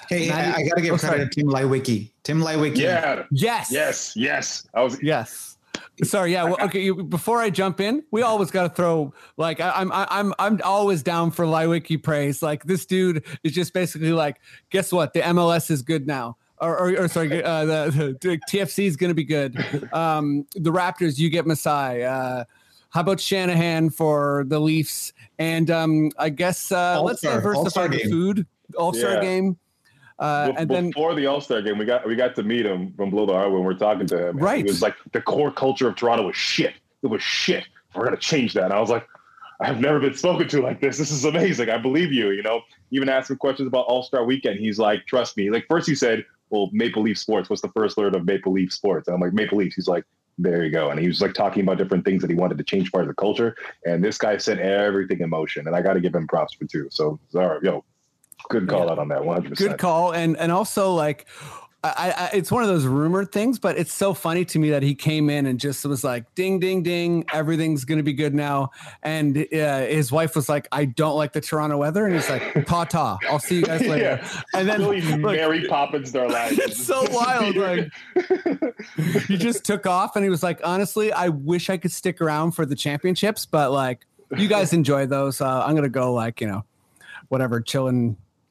Hey, Maddie- I, I gotta give oh, credit sorry. to Tim Leiweke. Tim Leiweke. Yeah. yes, Yes. Yes. I was. yes. Sorry, yeah. Well, okay. You, before I jump in, we always got to throw like I, I'm I, I'm I'm always down for Leiweke praise. Like this dude is just basically like, guess what? The MLS is good now. Or, or, or sorry, uh, the, the TFC is going to be good. Um, the Raptors, you get Masai. Uh, how about Shanahan for the Leafs? And um, I guess uh, let's All-Star- diversify All-Star the food. All Star Yeah. game. Uh, and then before the All Star game, we got we got to meet him from Below the Heart when we are talking to him. Right. It was like the core culture of Toronto was shit. It was shit. We're gonna change that. And I was like, I have never been spoken to like this. This is amazing. I believe you. You know, even asked him questions about All Star Weekend. He's like, trust me. Like first he said, well, Maple Leaf Sports. What's the first word of Maple Leaf Sports? And I'm like, Maple Leafs. He's like. There you go. And he was like talking about different things that he wanted to change part of the culture. And this guy set everything in motion. And I got to give him props for two. So, sorry, yo, good call out on that 100%. good call and and also like I, I it's one of those rumored things but it's so funny to me that he came in and just was like ding ding ding everything's gonna be good now and uh, his wife was like i don't like the toronto weather and he's like ta ta i'll see you guys later Yeah. and then Really like, Mary Poppins their lives. it's so wild like he just took off and he was like honestly i wish i could stick around for the championships but like you guys enjoy those uh, i'm gonna go like you know whatever chill in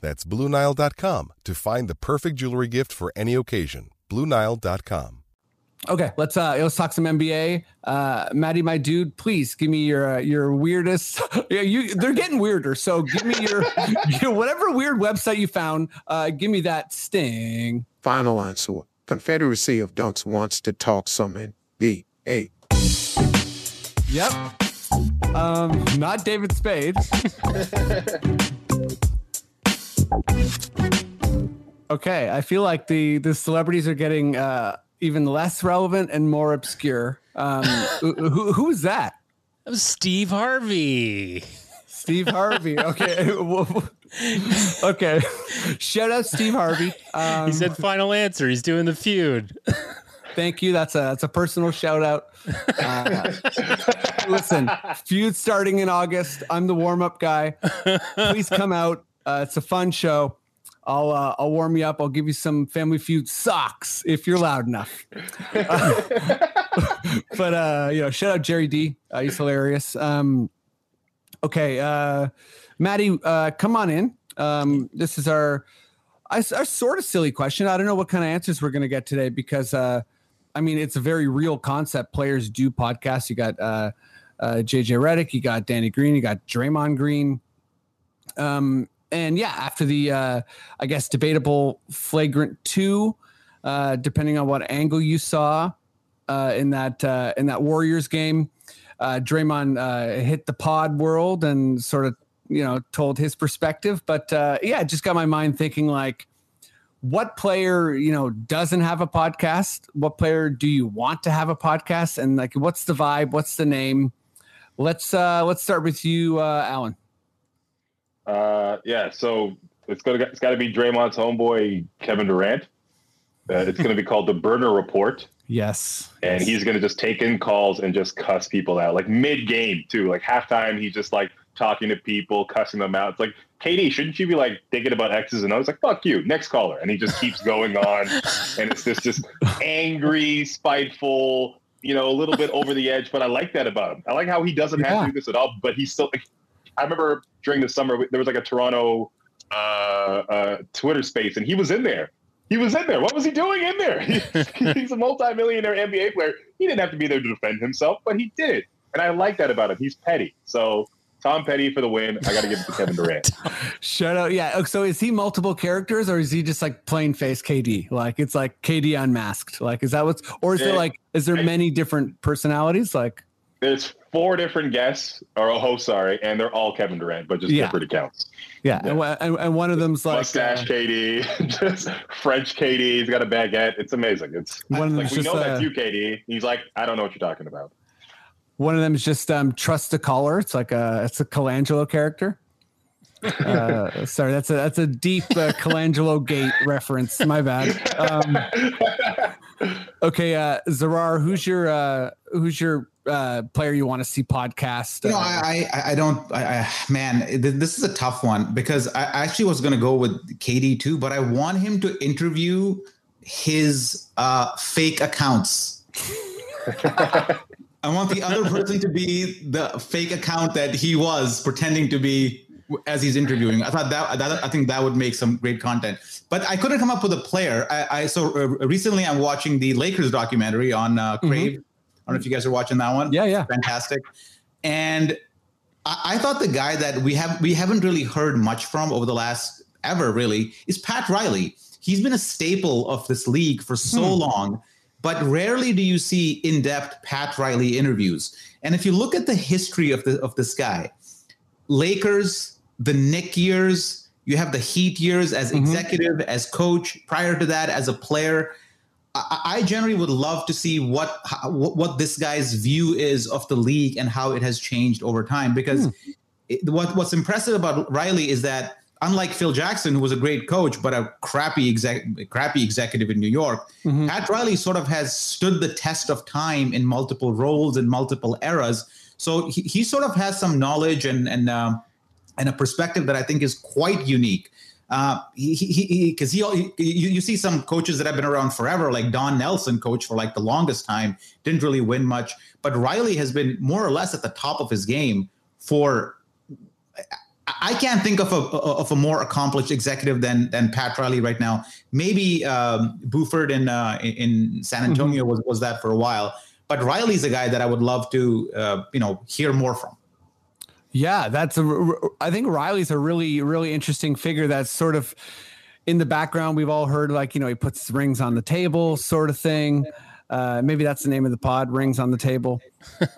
That's BlueNile.com to find the perfect jewelry gift for any occasion. BlueNile.com. Okay, let's uh let's talk some NBA. Uh Maddie, my dude, please give me your uh, your weirdest. yeah, you they're getting weirder. So give me your, your whatever weird website you found. Uh give me that sting. Final answer. Confederacy of Dunks wants to talk some NBA. Yep. Um, not David Spade. okay, I feel like the the celebrities are getting uh even less relevant and more obscure. Um, who, who is that? That was Steve Harvey. Steve Harvey. Okay. okay. Shout out Steve Harvey. Um, He said final answer. He's doing the feud. thank you. That's a that's a personal shout out. Uh, listen, feud starting in August. I'm the warm up guy. Please come out. Uh, it's a fun show. I'll uh, I'll warm you up. I'll give you some Family Feud socks if you're loud enough. Uh, but uh, you know, shout out Jerry D. Uh, he's hilarious. Um, okay, uh, Maddie, uh, come on in. Um, this is our our sort of silly question. I don't know what kind of answers we're going to get today because uh, I mean it's a very real concept. Players do podcasts. You got JJ Redick, you got Danny Green, you got Draymond Green. Um, and yeah, after the uh, I guess debatable flagrant two, uh, depending on what angle you saw uh, in that uh, in that Warriors game, uh, Draymond uh, hit the pod world and sort of you know told his perspective. But uh, yeah, it just got my mind thinking like, what player you know doesn't have a podcast? What player do you want to have a podcast? And like, what's the vibe? What's the name? Let's uh, let's start with you, uh, Alan. Uh, yeah. So It's gonna it's got to be Draymond's homeboy Kevin Durant. Uh, it's going to be called the Burner Report, Yes. and he's going to just take in calls and just cuss people out, like mid game too. Like halftime, he's just like talking to people, cussing them out. It's like, KD, shouldn't you be like thinking about X's and O's? Like, fuck you, next caller, and he just keeps going on, and it's this just angry, spiteful, you know, a little bit over the edge. But I like that about him. I like how he doesn't have to do this at all, but he's still. Like, I remember during the summer there was like a Toronto uh, uh, Twitter space, and he was in there. He was in there. What was he doing in there? He's a multimillionaire NBA player. He didn't have to be there to defend himself, but he did. And I like that about him. He's petty. So Tom Petty for the win. I got to give it to Kevin Durant. Shut up. Yeah. oh, So is he multiple characters or is he just like plain face KD? Like it's like KD unmasked. Like is that what's or is there like is there many different personalities? Like There's four different guests, or a host, sorry, and they're all Kevin Durant, but just Yeah. different accounts. yeah, And, and, and one of them's like Mustache uh, KD, just French KD. He's got a baguette. It's amazing. It's One of like we just, know that's uh, you, KD. He's like, I don't know what you're talking about. one of them is just um trust a caller. It's like a it's a Colangelo character. Uh, sorry, that's a that's a deep uh, Colangelo Gate reference. My bad. Um, okay, uh, Zarar, who's your uh, who's your uh, player you want to see podcast? You know, uh, I, I, I don't, I, I, man, this is a tough one because I I actually was going to go with KD too, but I want him to interview his uh, fake accounts. I want the other person to be the fake account that he was pretending to be as he's interviewing. I thought that, that I think that would make some great content. But I couldn't come up with a player. I, I so uh, recently I'm watching the Lakers documentary on uh, Crave. I don't know if you guys are watching that one. Yeah, yeah. fantastic. And I, I thought the guy that we have we haven't really heard much from over the last ever really is Pat Riley. He's been a staple of this league for so hmm. long, but rarely do you see in-depth Pat Riley interviews. And if you look at the history of the of this guy, Lakers, the Knick years, you have the Heat years as mm-hmm. executive, as coach. Prior to that, as a player, I, generally would love to see what, what this guy's view is of the league and how it has changed over time. Because it, what what's impressive about Riley is that unlike Phil Jackson, who was a great coach but a crappy exec, crappy executive in New York, Pat Riley sort of has stood the test of time in multiple roles and multiple eras. So he, he sort of has some knowledge and and um, and a perspective that I think is quite unique. Uh, he he because he, he, you, you see some coaches that have been around forever, like Don Nelson, coach for like the longest time, didn't really win much, but Riley has been more or less at the top of his game for. I- can't think of a of a more accomplished executive than than Pat Riley right now. Maybe um, Buford in uh, in San Antonio was was that for a while, but Riley's a guy that I would love to uh, you know hear more from. Yeah, that's a. I think Riley's a really, really interesting figure. That's sort of in the background. We've all heard like you know he puts rings on the table, sort of thing. Uh, maybe that's the name of the pod, rings on the table.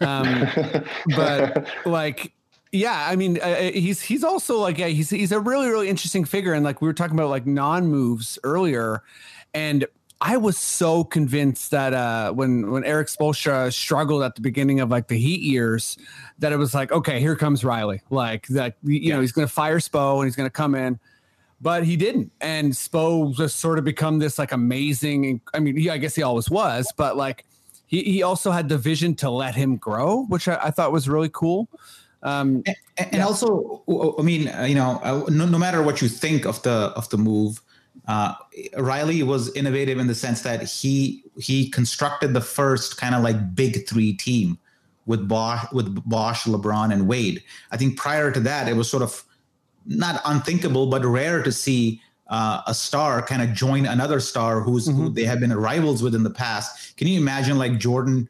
Um, but like, yeah, I mean, uh, he's he's also like yeah, he's he's a really, really interesting figure. And like we were talking about like non moves earlier, and I was so convinced that uh, when when Erik Spoelstra struggled at the beginning of like the Heat years, that it was like, okay, here comes Riley. Like that, you know, he's going to fire Spo and he's going to come in, but he didn't. And Spo just sort of become this like amazing. I mean, he, I guess he always was, but like he he also had the vision to let him grow, which I, I thought was really cool. Um, and, and also, I mean, uh, you know, uh, no, no matter what you think of the of the move, uh, Riley was innovative in the sense that he he constructed the first kind of like big three team with Bosh, with Bosh, LeBron, and Wade. I think prior to that, it was sort of not unthinkable, but rare to see uh, a star kind of join another star who's who they have been rivals with in the past. Can you imagine like Jordan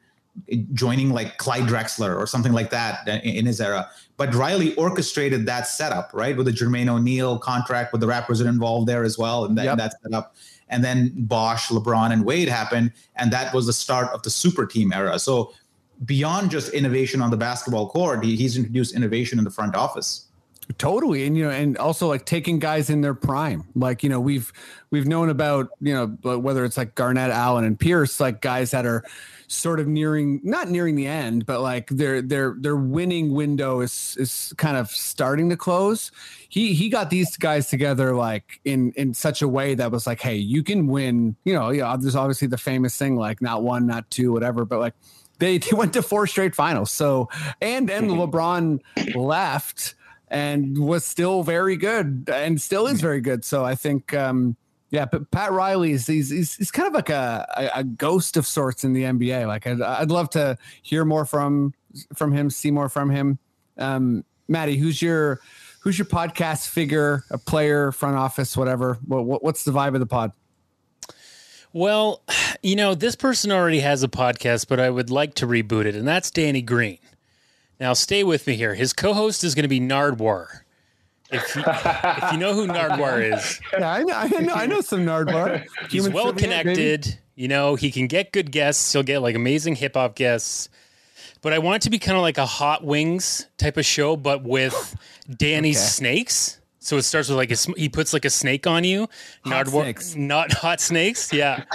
joining like Clyde Drexler or something like that in, in his era? But Riley orchestrated that setup, right, with the Jermaine O'Neal contract, with the Raptors that involved there as well, and that, Yep. that setup. And then Bosh, LeBron, and Wade happened, and that was the start of the super team era. So beyond just innovation on the basketball court, he, he's introduced innovation in the front office. Totally, and you know, and also like taking guys in their prime. Like you know, we've we've known about you know whether it's like Garnett, Allen, and Pierce, like guys that are sort of nearing not nearing the end, but like their their their winning window is is kind of starting to close. He he got these guys together like in in such a way that was like, hey, you can win. You know, yeah. There's obviously the famous thing like not one, not two, whatever, but like they, they went to four straight finals. So and and mm-hmm. LeBron left and was still very good and still is very good. So I think, um, yeah, but Pat Riley is he's, he's, he's kind of like a, a, a ghost of sorts in the NBA. Like I'd, I'd love to hear more from from him, see more from him. Um, Maddie, who's your who's your podcast figure, a player, front office, whatever? What, what, what's the vibe of the pod? Well, you know, this person already has a podcast, but I would like to reboot it, and that's Danny Green. Now, stay with me here. His co-host is going to be Nardwuar. If you, if you know who Nardwuar is, Yeah, I know, I know, I know some Nardwuar. he's well connected. You know, he can get good guests. He'll get like amazing hip hop guests. But I want it to be kind of like a Hot Wings type of show, but with Danny's Okay. snakes. So it starts with like a, sm- he puts like a snake on you. Hot Nardwuar, snakes. not hot snakes. Yeah.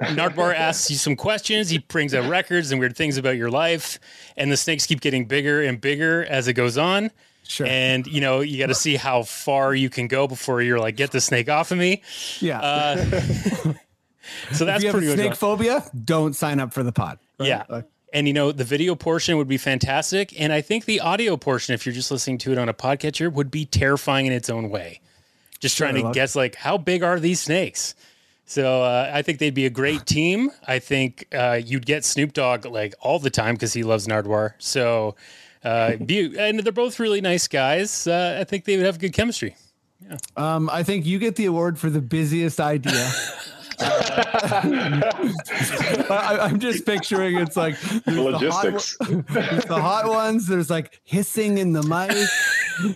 Nardwuar asks you some questions. He brings out records and weird things about your life, and the snakes keep getting bigger and bigger as it goes on. Sure. And you know you got to see how far you can go before you're like, get the snake off of me. Yeah. Uh, so that's if you have pretty a snake what- phobia, don't sign up for the pod. right? yeah. Like, And you know, the video portion would be fantastic. And I think the audio portion, if you're just listening to it on a podcatcher, would be terrifying in its own way. Just trying I to guess like how big are these snakes? So uh, I think they'd be a great team. I think uh, you'd get Snoop Dogg like all the time because he loves Nardwuar. So uh, be, and they're both really nice guys. Uh, I think they would have good chemistry. Um, I think you get the award for the busiest idea. I, I'm just picturing it's like there's the hot Logistics. the hot ones. There's like hissing in the mic.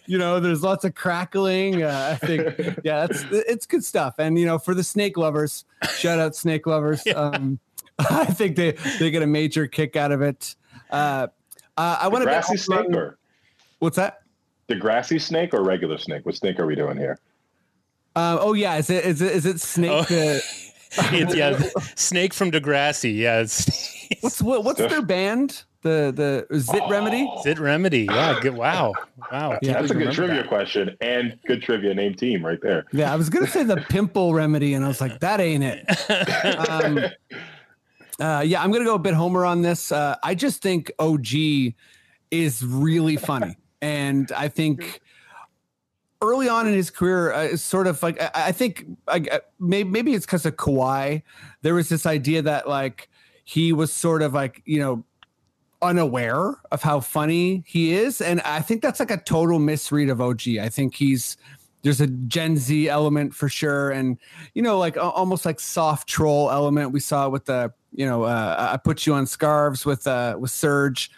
You know, there's lots of crackling. Uh, I think, yeah, that's it's good stuff. And you know, for the snake lovers, shout out snake lovers. Um, I think they they get a major kick out of it. Uh, uh, I want to Grassy snake or what's that? the grassy snake or regular snake? What snake are we doing here? Uh, oh yeah, is it is it is it snake? Oh. the- It's yeah, Snake from Degrassi. Yeah, it's What's what, what's their band? The the Zit Remedy. Zit Remedy. Yeah, good. Wow, wow. Yeah, That's a good trivia that. question and good trivia name team right there. Yeah, I was gonna say the Pimple Remedy, and I was like, that ain't it. Um, uh, yeah, I'm gonna go a bit Homer on this. Uh, I just think OG is really funny, and I think early on in his career, uh, sort of like I, I think I, maybe maybe it's because of Kawhi. There was this idea that like he was sort of like you know unaware of how funny he is, and I think that's like a total misread of OG. I think he's there's a Gen Z element for sure, and you know like almost like soft troll element. We saw with the you know uh, I put you on scarves with uh with Serge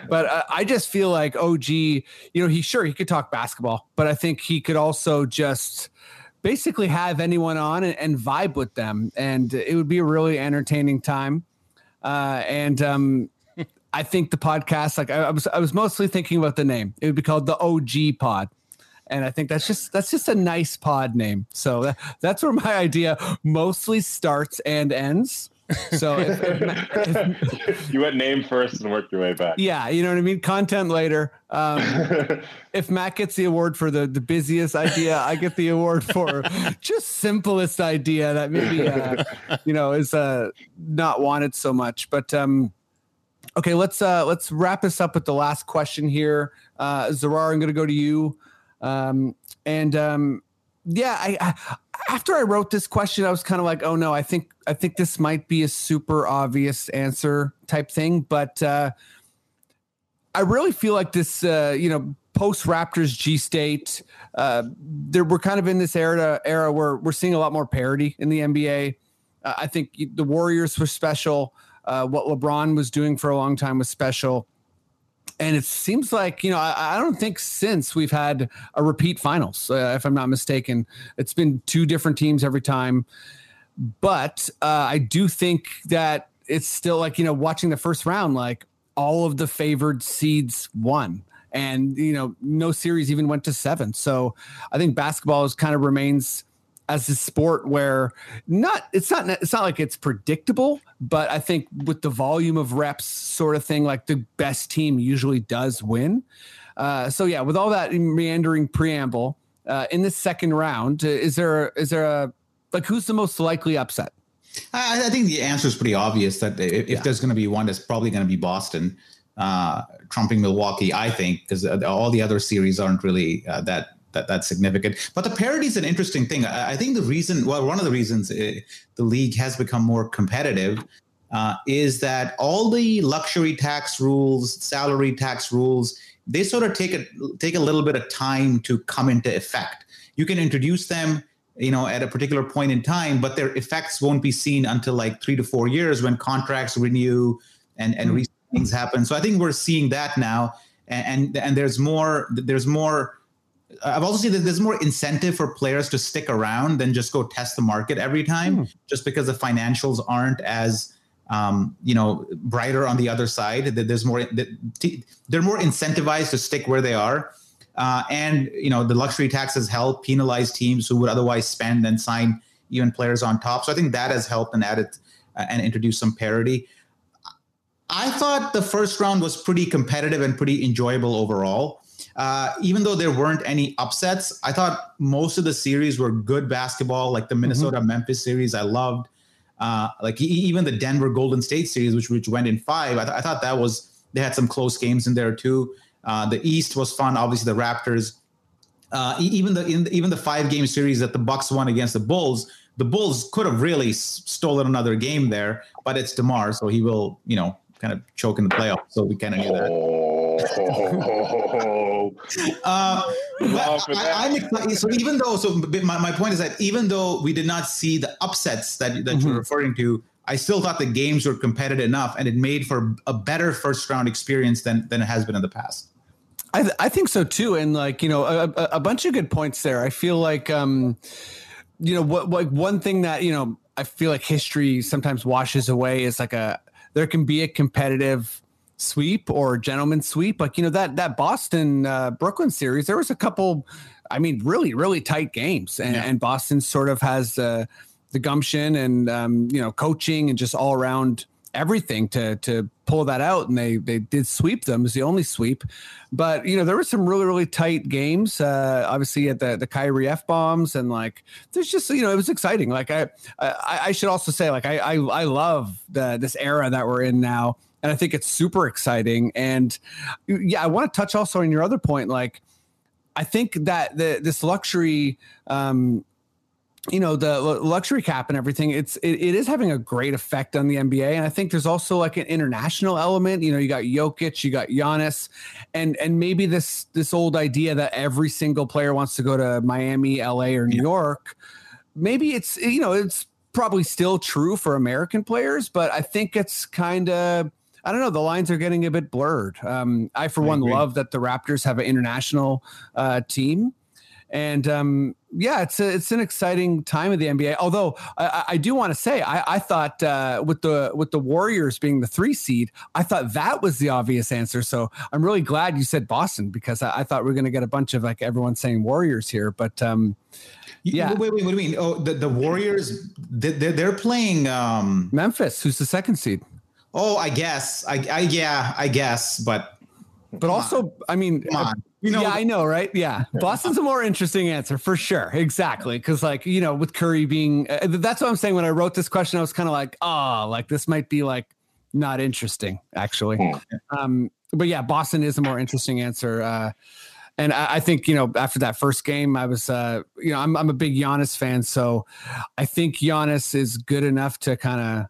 but uh, I just feel like OG, you know, he sure he could talk basketball, but I think he could also just basically have anyone on and, and vibe with them, and it would be a really entertaining time. Uh, and um, I think the podcast, like I, I was, I was mostly thinking about the name. It would be called the OG Pod. And I think that's just that's just a nice pod name. So that, that's where my idea mostly starts and ends. So if, if, if, you went name first and worked your way back. yeah, you know what I mean. Content later. Um, if Matt gets the award for the the busiest idea, I get the award for just simplest idea that maybe uh, you know is uh, not wanted so much. But um, okay, let's uh, let's wrap this up with the last question here. Uh, Zarar, I'm going to go to you. Um, and um, yeah, I, I after I wrote this question, I was kind of like, oh no, I think I think this might be a super obvious answer type thing, but uh, I really feel like this, uh, you know, post Raptors G State, uh, there we're kind of in this era era where we're seeing a lot more parity in the NBA. Uh, I think the Warriors were special. Uh, what LeBron was doing for a long time was special. And it seems like, you know, I, I don't think since we've had a repeat finals, uh, if I'm not mistaken, it's been two different teams every time. But uh, I do think that it's still like, you know, watching the first round, like all of the favored seeds won. and you know no series even went to seven. So I think basketball is kind of remains as a sport where not it's not it's not like it's predictable, but I think with the volume of reps sort of thing, like the best team usually does win. Uh, so yeah, with all that meandering preamble, uh, in the second round, uh, is there is there a like who's the most likely upset? I, I think the answer is pretty obvious that if, if there's going to be one, it's probably going to be Boston uh, trumping Milwaukee. I think because all the other series aren't really uh, that that that's significant. But the parity is an interesting thing. I, I, think the reason, well, one of the reasons it, uh, the league has become more competitive uh, is that all the luxury tax rules, salary tax rules, they sort of take a take a little bit of time to come into effect. You can introduce them you know at a particular point in time but their effects won't be seen until like three to four years when contracts renew and and mm-hmm. things happen so i think we're seeing that now and, and and, there's more there's more i've also seen that there's more incentive for players to stick around than just go test the market every time mm. just because the financials aren't as um, you know brighter on the other side that there's more they're more incentivized to stick where they are uh, and you know the luxury tax has helped penalize teams who would otherwise spend and sign even players on top. So I think that has helped and added uh, and introduced some parity. I thought the first round was pretty competitive and pretty enjoyable overall. Uh, even though there weren't any upsets, I thought most of the series were good basketball, like the mm-hmm. Minnesota mm-hmm. Memphis series. I loved, uh, like even the Denver Golden State series, which which went in five. I, th- I thought that was they had some close games in there too. Uh, the East was fun. Obviously, the Raptors. Uh, even the in, even the five game series that the Bucks won against the Bulls, the Bulls could have really s- stolen another game there, but it's Demar, so he will you know kind of choke in the playoffs. So we kind of knew that. uh, I, am excited. So even though, so my, my point is that even though we did not see the upsets that that mm-hmm. you're referring to, I still thought the games were competitive enough, and it made for a better first round experience than than it has been in the past. I, th- I think so too, and like you know, a, a, bunch of good points there. I feel like, um, you know, what like one thing that you know, I feel like history sometimes washes away is like a there can be a competitive sweep or gentleman sweep. Like you know that that Boston uh, Brooklyn series, there was a couple, I mean, really really tight games, and, yeah. and Boston sort of has uh, the gumption and um, you know coaching and just all around everything to to pull that out. And they they did sweep them. As the only sweep. But you know there were some really really tight games uh obviously at the the Kyrie F bombs. And like there's just you know it was exciting. Like I I, I should also say like I, I I love the this era that we're in now and I think it's super exciting. And yeah I want to touch also on your other point like I think that the this luxury um you know the luxury cap and everything it's it, it is having a great effect on the NBA and I think there's also like an international element. You know you got Jokic you got Giannis. And and maybe this this old idea that every single player wants to go to Miami LA or New yeah. York maybe it's you know it's probably still true for American players but I think it's kind of I don't know. The lines are getting a bit blurred. Um, I, for I one, agree. love that the Raptors have an international uh, team and um, yeah, it's a, it's an exciting time of the NBA. Although I, I do want to say, I, I thought uh, with the with the Warriors being the three seed, I thought that was the obvious answer. So I'm really glad you said Boston because I, I thought we are going to get a bunch of like everyone saying Warriors here. But um, yeah, wait, wait, what do you mean? Oh, the, the Warriors they're, they're playing um, Memphis, who's the second seed. Oh, I guess. I, I yeah, I guess, but but also, I mean, you know, yeah, I know, right? Yeah, Boston's a more interesting answer for sure. Exactly, because like you know, with Curry being, uh, that's what I'm saying. When I wrote this question, I was kind of like, oh, like this might be like not interesting, actually. Hmm. Um, but yeah, Boston is a more interesting answer. Uh, and I, I, think you know after that first game, I was uh, you know I'm I'm a big Giannis fan, so I think Giannis is good enough to kind of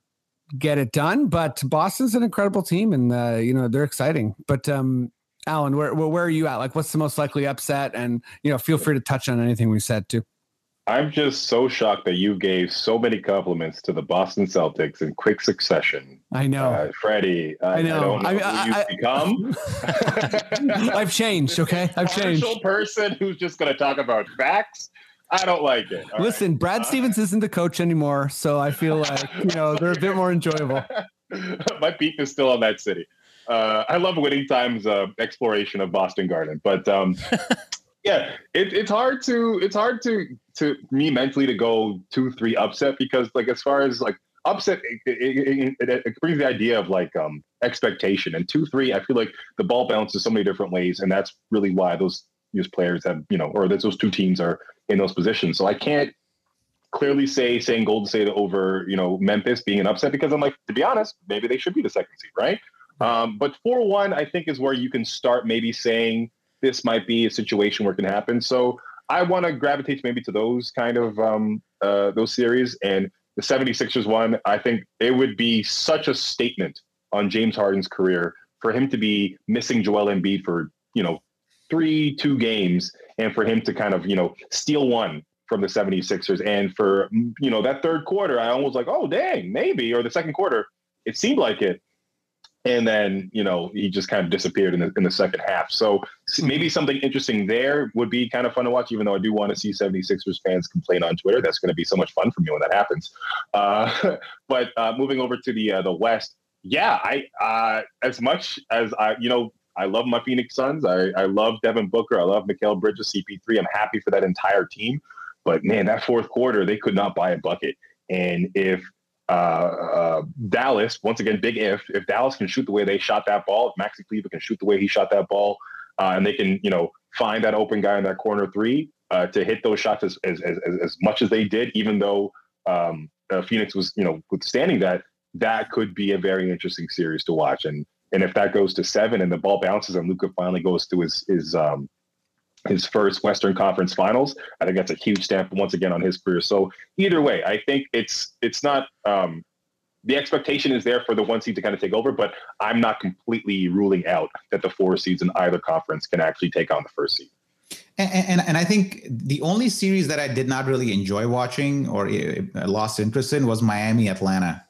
get it done. But Boston's an incredible team, and uh, you know they're exciting. But um, Alan, where where are you at? Like, what's the most likely upset? And you know, feel free to touch on anything we said too. I'm just so shocked that you gave so many compliments to the Boston Celtics in quick succession. I know, uh, Freddie. I, I, know. I don't know I, who I, you've become. I've changed. Okay, I've changed. person who's just going to talk about facts. I don't like it. All Listen, right. Brad Stevens isn't the coach anymore, so I feel like you know they're a bit more enjoyable. My beef is still on that city. uh, I love winning times uh, exploration of Boston Garden, but um, yeah, it, it's hard to it's hard to to me mentally to go two three upset because like as far as like upset it, it, it, it brings the idea of like um expectation and two three I feel like the ball bounces so many different ways and that's really why those those players have you know or that those two teams are in those positions. So I can't clearly say saying Golden State over you know Memphis being an upset because I'm like to be honest maybe they should be the second seed right? Um, but four one I think is where you can start maybe saying this might be a situation where it can happen. So I want to gravitate maybe to those kind of um, uh, those series. And the 76ers one, I think it would be such a statement on James Harden's career for him to be missing Joel Embiid for, you know, three, two games and for him to kind of, you know, steal one from the 76ers. And for, you know, that third quarter, I almost like, oh, dang, maybe, or the second quarter, it seemed like it. And then, you know, he just kind of disappeared in the, in the second half. So maybe something interesting there would be kind of fun to watch, even though I do want to see 76ers fans complain on Twitter. That's going to be so much fun for me when that happens. Uh, but uh, moving over to the uh, the West, yeah, I uh, as much as I, you know, I love my Phoenix Suns. I, I love Devin Booker. I love Mikal Bridges, CP3. I'm happy for that entire team. But man, that fourth quarter, they could not buy a bucket. And if uh, uh, Dallas, once again, big if, if Dallas can shoot the way they shot that ball, if Maxi Kleber can shoot the way he shot that ball, uh, and they can, you know, find that open guy in that corner three uh, to hit those shots as, as, as, as much as they did, even though um, uh, Phoenix was, you know, withstanding that, that could be a very interesting series to watch. And and if that goes to seven and the ball bounces and Luka finally goes to his his um, his first Western Conference Finals, I think that's a huge stamp once again on his career. So either way, I think it's it's not um, the expectation is there for the one seed to kind of take over, but I'm not completely ruling out that the four seeds in either conference can actually take on the first seed. And, and, and I think the only series that I did not really enjoy watching or uh, lost interest in was Miami Atlanta.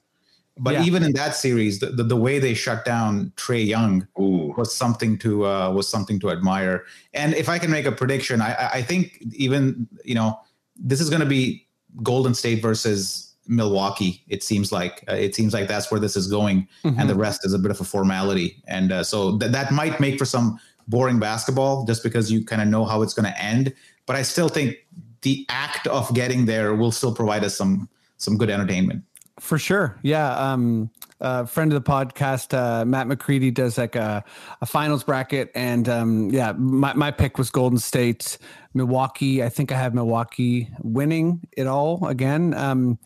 But Yeah. even in that series, the, the, the way they shut down Trae Young Ooh. was something to uh, was something to admire. And if I can make a prediction, I, I- I think even you know this is going to be Golden State versus Milwaukee. It seems like uh, it seems like that's where this is going, and the rest is a bit of a formality. And uh, so th- that might make for some boring basketball, just because you kind of know how it's going to end. But I still think the act of getting there will still provide us some some good entertainment. For sure. Yeah. Um, uh, friend of the podcast, uh, Matt McCready does like a, a finals bracket. And um, yeah, my, my pick was Golden State, Milwaukee. I think I have Milwaukee winning it all again. Um,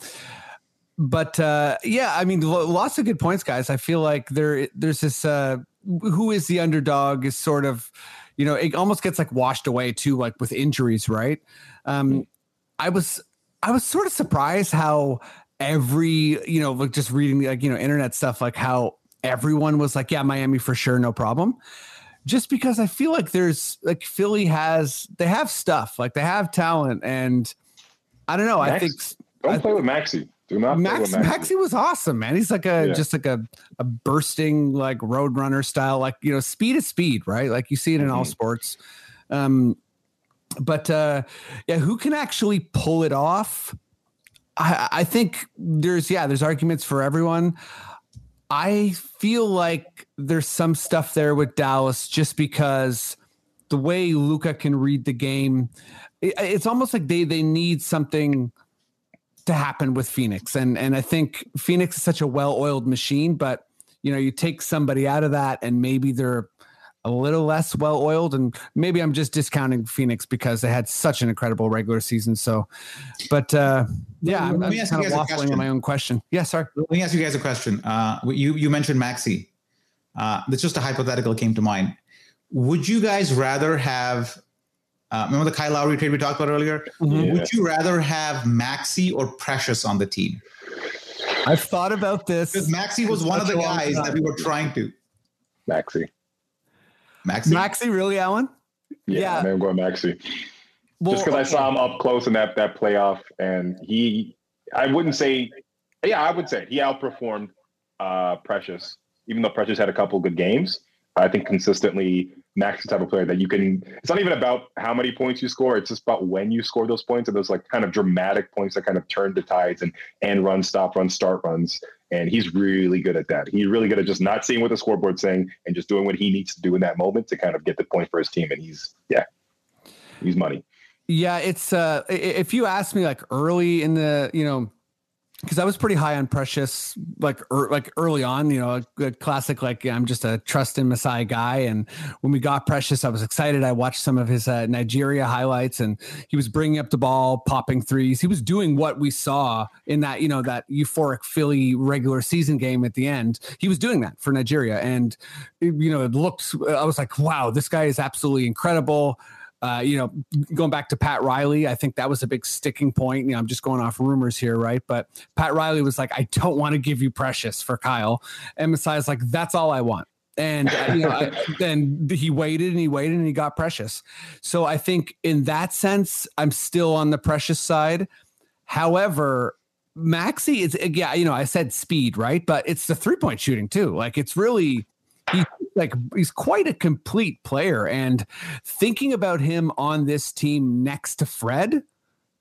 but uh, yeah, I mean, lots of good points, guys. I feel like there, there's this, uh, who is the underdog is sort of, you know, it almost gets like washed away too, like with injuries, right? Um, I was, I was sort of surprised how every, you know, like just reading like, you know, internet stuff, like how everyone was like, yeah, Miami for sure, no problem. Just because I feel like there's like Philly has, they have stuff, like they have talent. And I don't know, I think Don't I- play with Maxey. Do not Max play with Maxey. Maxey was awesome, man. He's like a Yeah. just like a a bursting like road runner style, like you know, speed is speed, right? Like you see it in all Mhm. sports. Um, but uh, yeah, who can actually pull it off? I, think there's yeah, there's arguments for everyone. I feel like there's some stuff there with Dallas just because the way Luka can read the game, it, it's almost like they they need something to happen with Phoenix. And and I think Phoenix is such a well-oiled machine, but you know, you take somebody out of that and maybe they're a little less well-oiled and maybe I'm just discounting Phoenix because they had such an incredible regular season. So but uh yeah, I'm, Let I'm me ask you kind of guys a waffling question. on my own question. Yeah, sorry. Let me ask you guys a question. Uh, you you mentioned Maxey. Uh, that's just a hypothetical that came to mind. Would you guys rather have? Uh, remember the Kyle Lowry trade we talked about earlier? Mhm. Yeah. Would you rather have Maxey or Precious on the team? I've thought about this. Because Maxey was one of the guys that we were trying to. Maxey. Maxey. Maxey, really, Alan? Yeah, Yeah. I mean, I'm going Maxey. Well, just because I saw him up close in that that playoff, and he, I wouldn't say, yeah, I would say he outperformed uh, Precious, even though Precious had a couple good games. I think consistently, Max the type of player that you can. It's not even about how many points you score. It's just about when you score those points and those like kind of dramatic points that kind of turn the tides and and run, stop, run, start runs. And he's really good at that. He's really good at just not seeing what the scoreboard's saying and just doing what he needs to do in that moment to kind of get the point for his team. And he's yeah, he's money. Yeah, it's uh if you ask me like early in the, you know, because I was pretty high on Precious, like er, like early on, you know, a, a classic like I'm just a trust in Masai guy. And when we got Precious, I was excited. I watched some of his uh, Nigeria highlights, and he was bringing up the ball, popping threes. He was doing what we saw in that you know that euphoric Philly regular season game at the end. He was doing that for Nigeria, and you know it looked. I was like, wow, this guy is absolutely incredible uh, you know, going back to Pat Riley, I think that was a big sticking point. You know, I'm just going off rumors here, right? But Pat Riley was like, I don't want to give you Precious for Kyle. And Masai's like, that's all I want. And uh, you know, I, then he waited and he waited and he got Precious. So I think in that sense, I'm still on the Precious side. However, Maxey is yeah, you know, I said speed, right? But it's the three point shooting too. Like it's really like he's quite a complete player and thinking about him on this team next to fred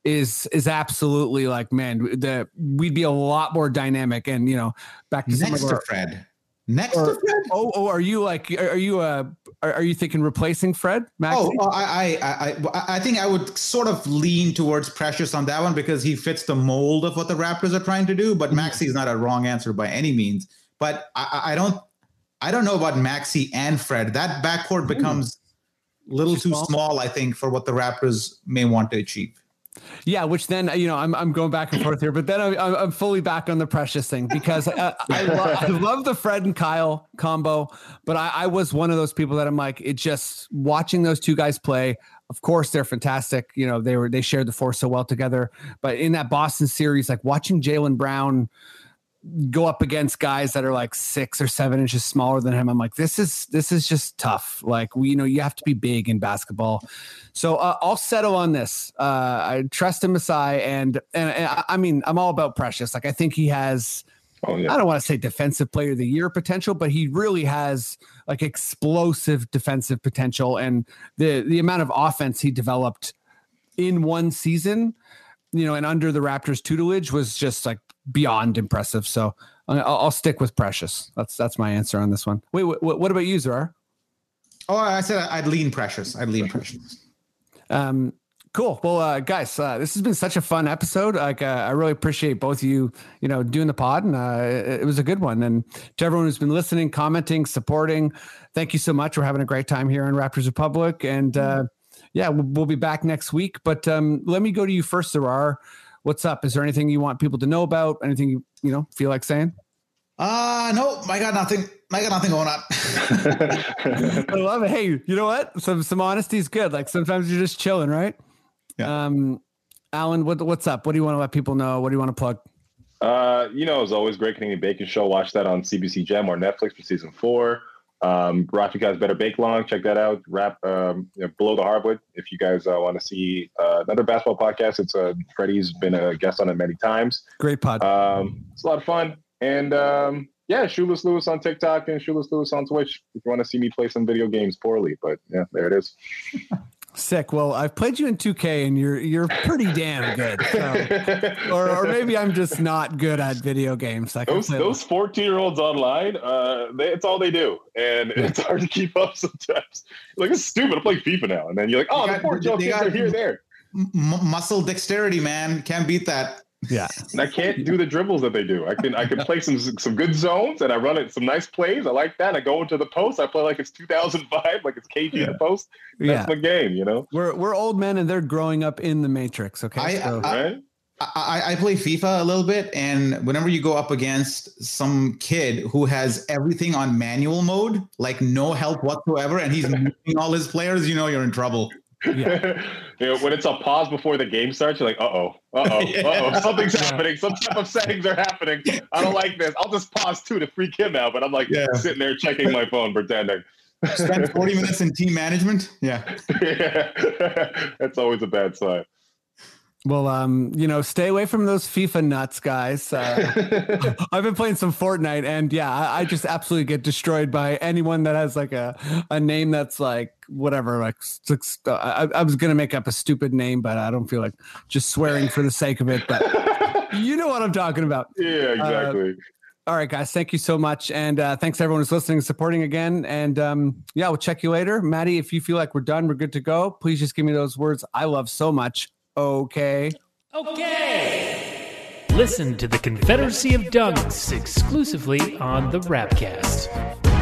is is absolutely like man the we'd be a lot more dynamic and you know back to Next to Fred. Next or- to Fred. oh oh are you like are, you uh are, are you thinking replacing fred Maxey? Oh, uh, I, I, I, I, think I would sort of lean towards Precious on that one because he fits the mold of what the Raptors are trying to do. But Maxey is not a wrong answer by any means. But I I don't, I don't know about Maxey and Fred. That backcourt becomes a little too small? I think, for what the Raptors may want to achieve. Yeah, which then you know I'm I'm going back and forth here, but then I'm I'm I'm fully back on the precious thing because uh, I lo- I love the Fred and Kyle combo, but I, I was one of those people that I'm like it just watching those two guys play. Of course, they're fantastic. You know they were they shared the force so well together. But in that Boston series, like watching Jaylen Brown go up against guys that are like six or seven inches smaller than him. I'm like, this is this is just tough. Like we, you know, you have to be big in basketball. So uh, I'll settle on this. Uh, I trust him, Masai, and, and and I- I mean, I'm all about Precious. Like I think he has. Oh yeah. I don't want to say defensive player of the year potential, but he really has like explosive defensive potential, and the the amount of offense he developed in one season, you know, and under the Raptors' tutelage was just like beyond impressive. So I- I'll, I'll stick with Precious. That's that's my answer on this one. Wait, what, what about you, Zarar? Oh, I said I'd lean Precious. I'd lean Precious. Um, cool. Well, uh, guys, uh, this has been such a fun episode. Like, uh, I really appreciate both of you, you know, doing the pod, and uh, it, it was a good one. And to everyone who's been listening, commenting, supporting, thank you so much. We're having a great time here on Raptors Republic, and uh, yeah, we'll, we'll be back next week. But um, let me go to you first, Zarar. What's up? Is there anything you want people to know about? Anything you you know feel like saying? Uh no, I got nothing. I got nothing going on. I love it. Hey, you know what? Some some honesty is good. Like sometimes you're just chilling, right? Yeah. Um, Alan, what what's up? What do you want to let people know? What do you want to plug? Uh, you know, it's always great Canadian Bacon Show. Watch that on CBC Gem or Netflix for season four. Um, Rafi guys better bake long. Check that out. Wrap um, you know, below the hardwood. If you guys uh, want to see uh, another basketball podcast, it's uh, Freddie's been a guest on it many times. Great pod. Um, it's a lot of fun. And um, yeah, Shoeless Lewis on TikTok and Shoeless Lewis on Twitch. If you want to see me play some video games poorly, but yeah, there it is. Sick. Well, I've played you in 2K, and you're you're pretty damn good. So, or or maybe I'm just not good at video games. Like those those 14 year olds online, uh, they, it's all they do, and it's hard to keep up sometimes. Like it's stupid. I'm playing FIFA now, and then you're like, oh, They the got- 14 year old kids are here, there. M- muscle dexterity, man. Can't beat that. Yeah. And I can't do the dribbles that they do. I can I can play some some good zones, and I run it some nice plays. I like that. I go into the post. I play like it's 2005, like it's KG in the post. That's Yeah. my game, you know. We're we're old men, and they're growing up in the Matrix. Okay. I- so, I- Right? I, I play FIFA a little bit, and whenever you go up against some kid who has everything on manual mode, like no help whatsoever, and he's moving all his players, you know you're in trouble. Yeah. you know, when it's a pause before the game starts, you're like, uh oh, uh oh, uh oh, something's happening. Some type of settings are happening. I don't like this. I'll just pause too to freak him out, but I'm like Yeah. sitting there checking my phone, pretending. Spend 40 minutes in team management. Yeah. yeah. That's always a bad sign. Well, um, you know, stay away from those FIFA nuts, guys. Uh, I've been playing some Fortnite, and yeah, I, I, just absolutely get destroyed by anyone that has like a a name that's like whatever. Like, uh, I, I, was gonna make up a stupid name, but I don't feel like just swearing for the sake of it. But you know what I'm talking about. Yeah, exactly. Uh, all right, guys. Thank you so much, and uh, thanks everyone who's listening and supporting again. And um, yeah, we'll check you later, Maddie. If you feel like we're done, we're good to go. Please just give me those words I love so much Okay. Okay. Listen to the Confederacy of Dunks exclusively on the Rapcast.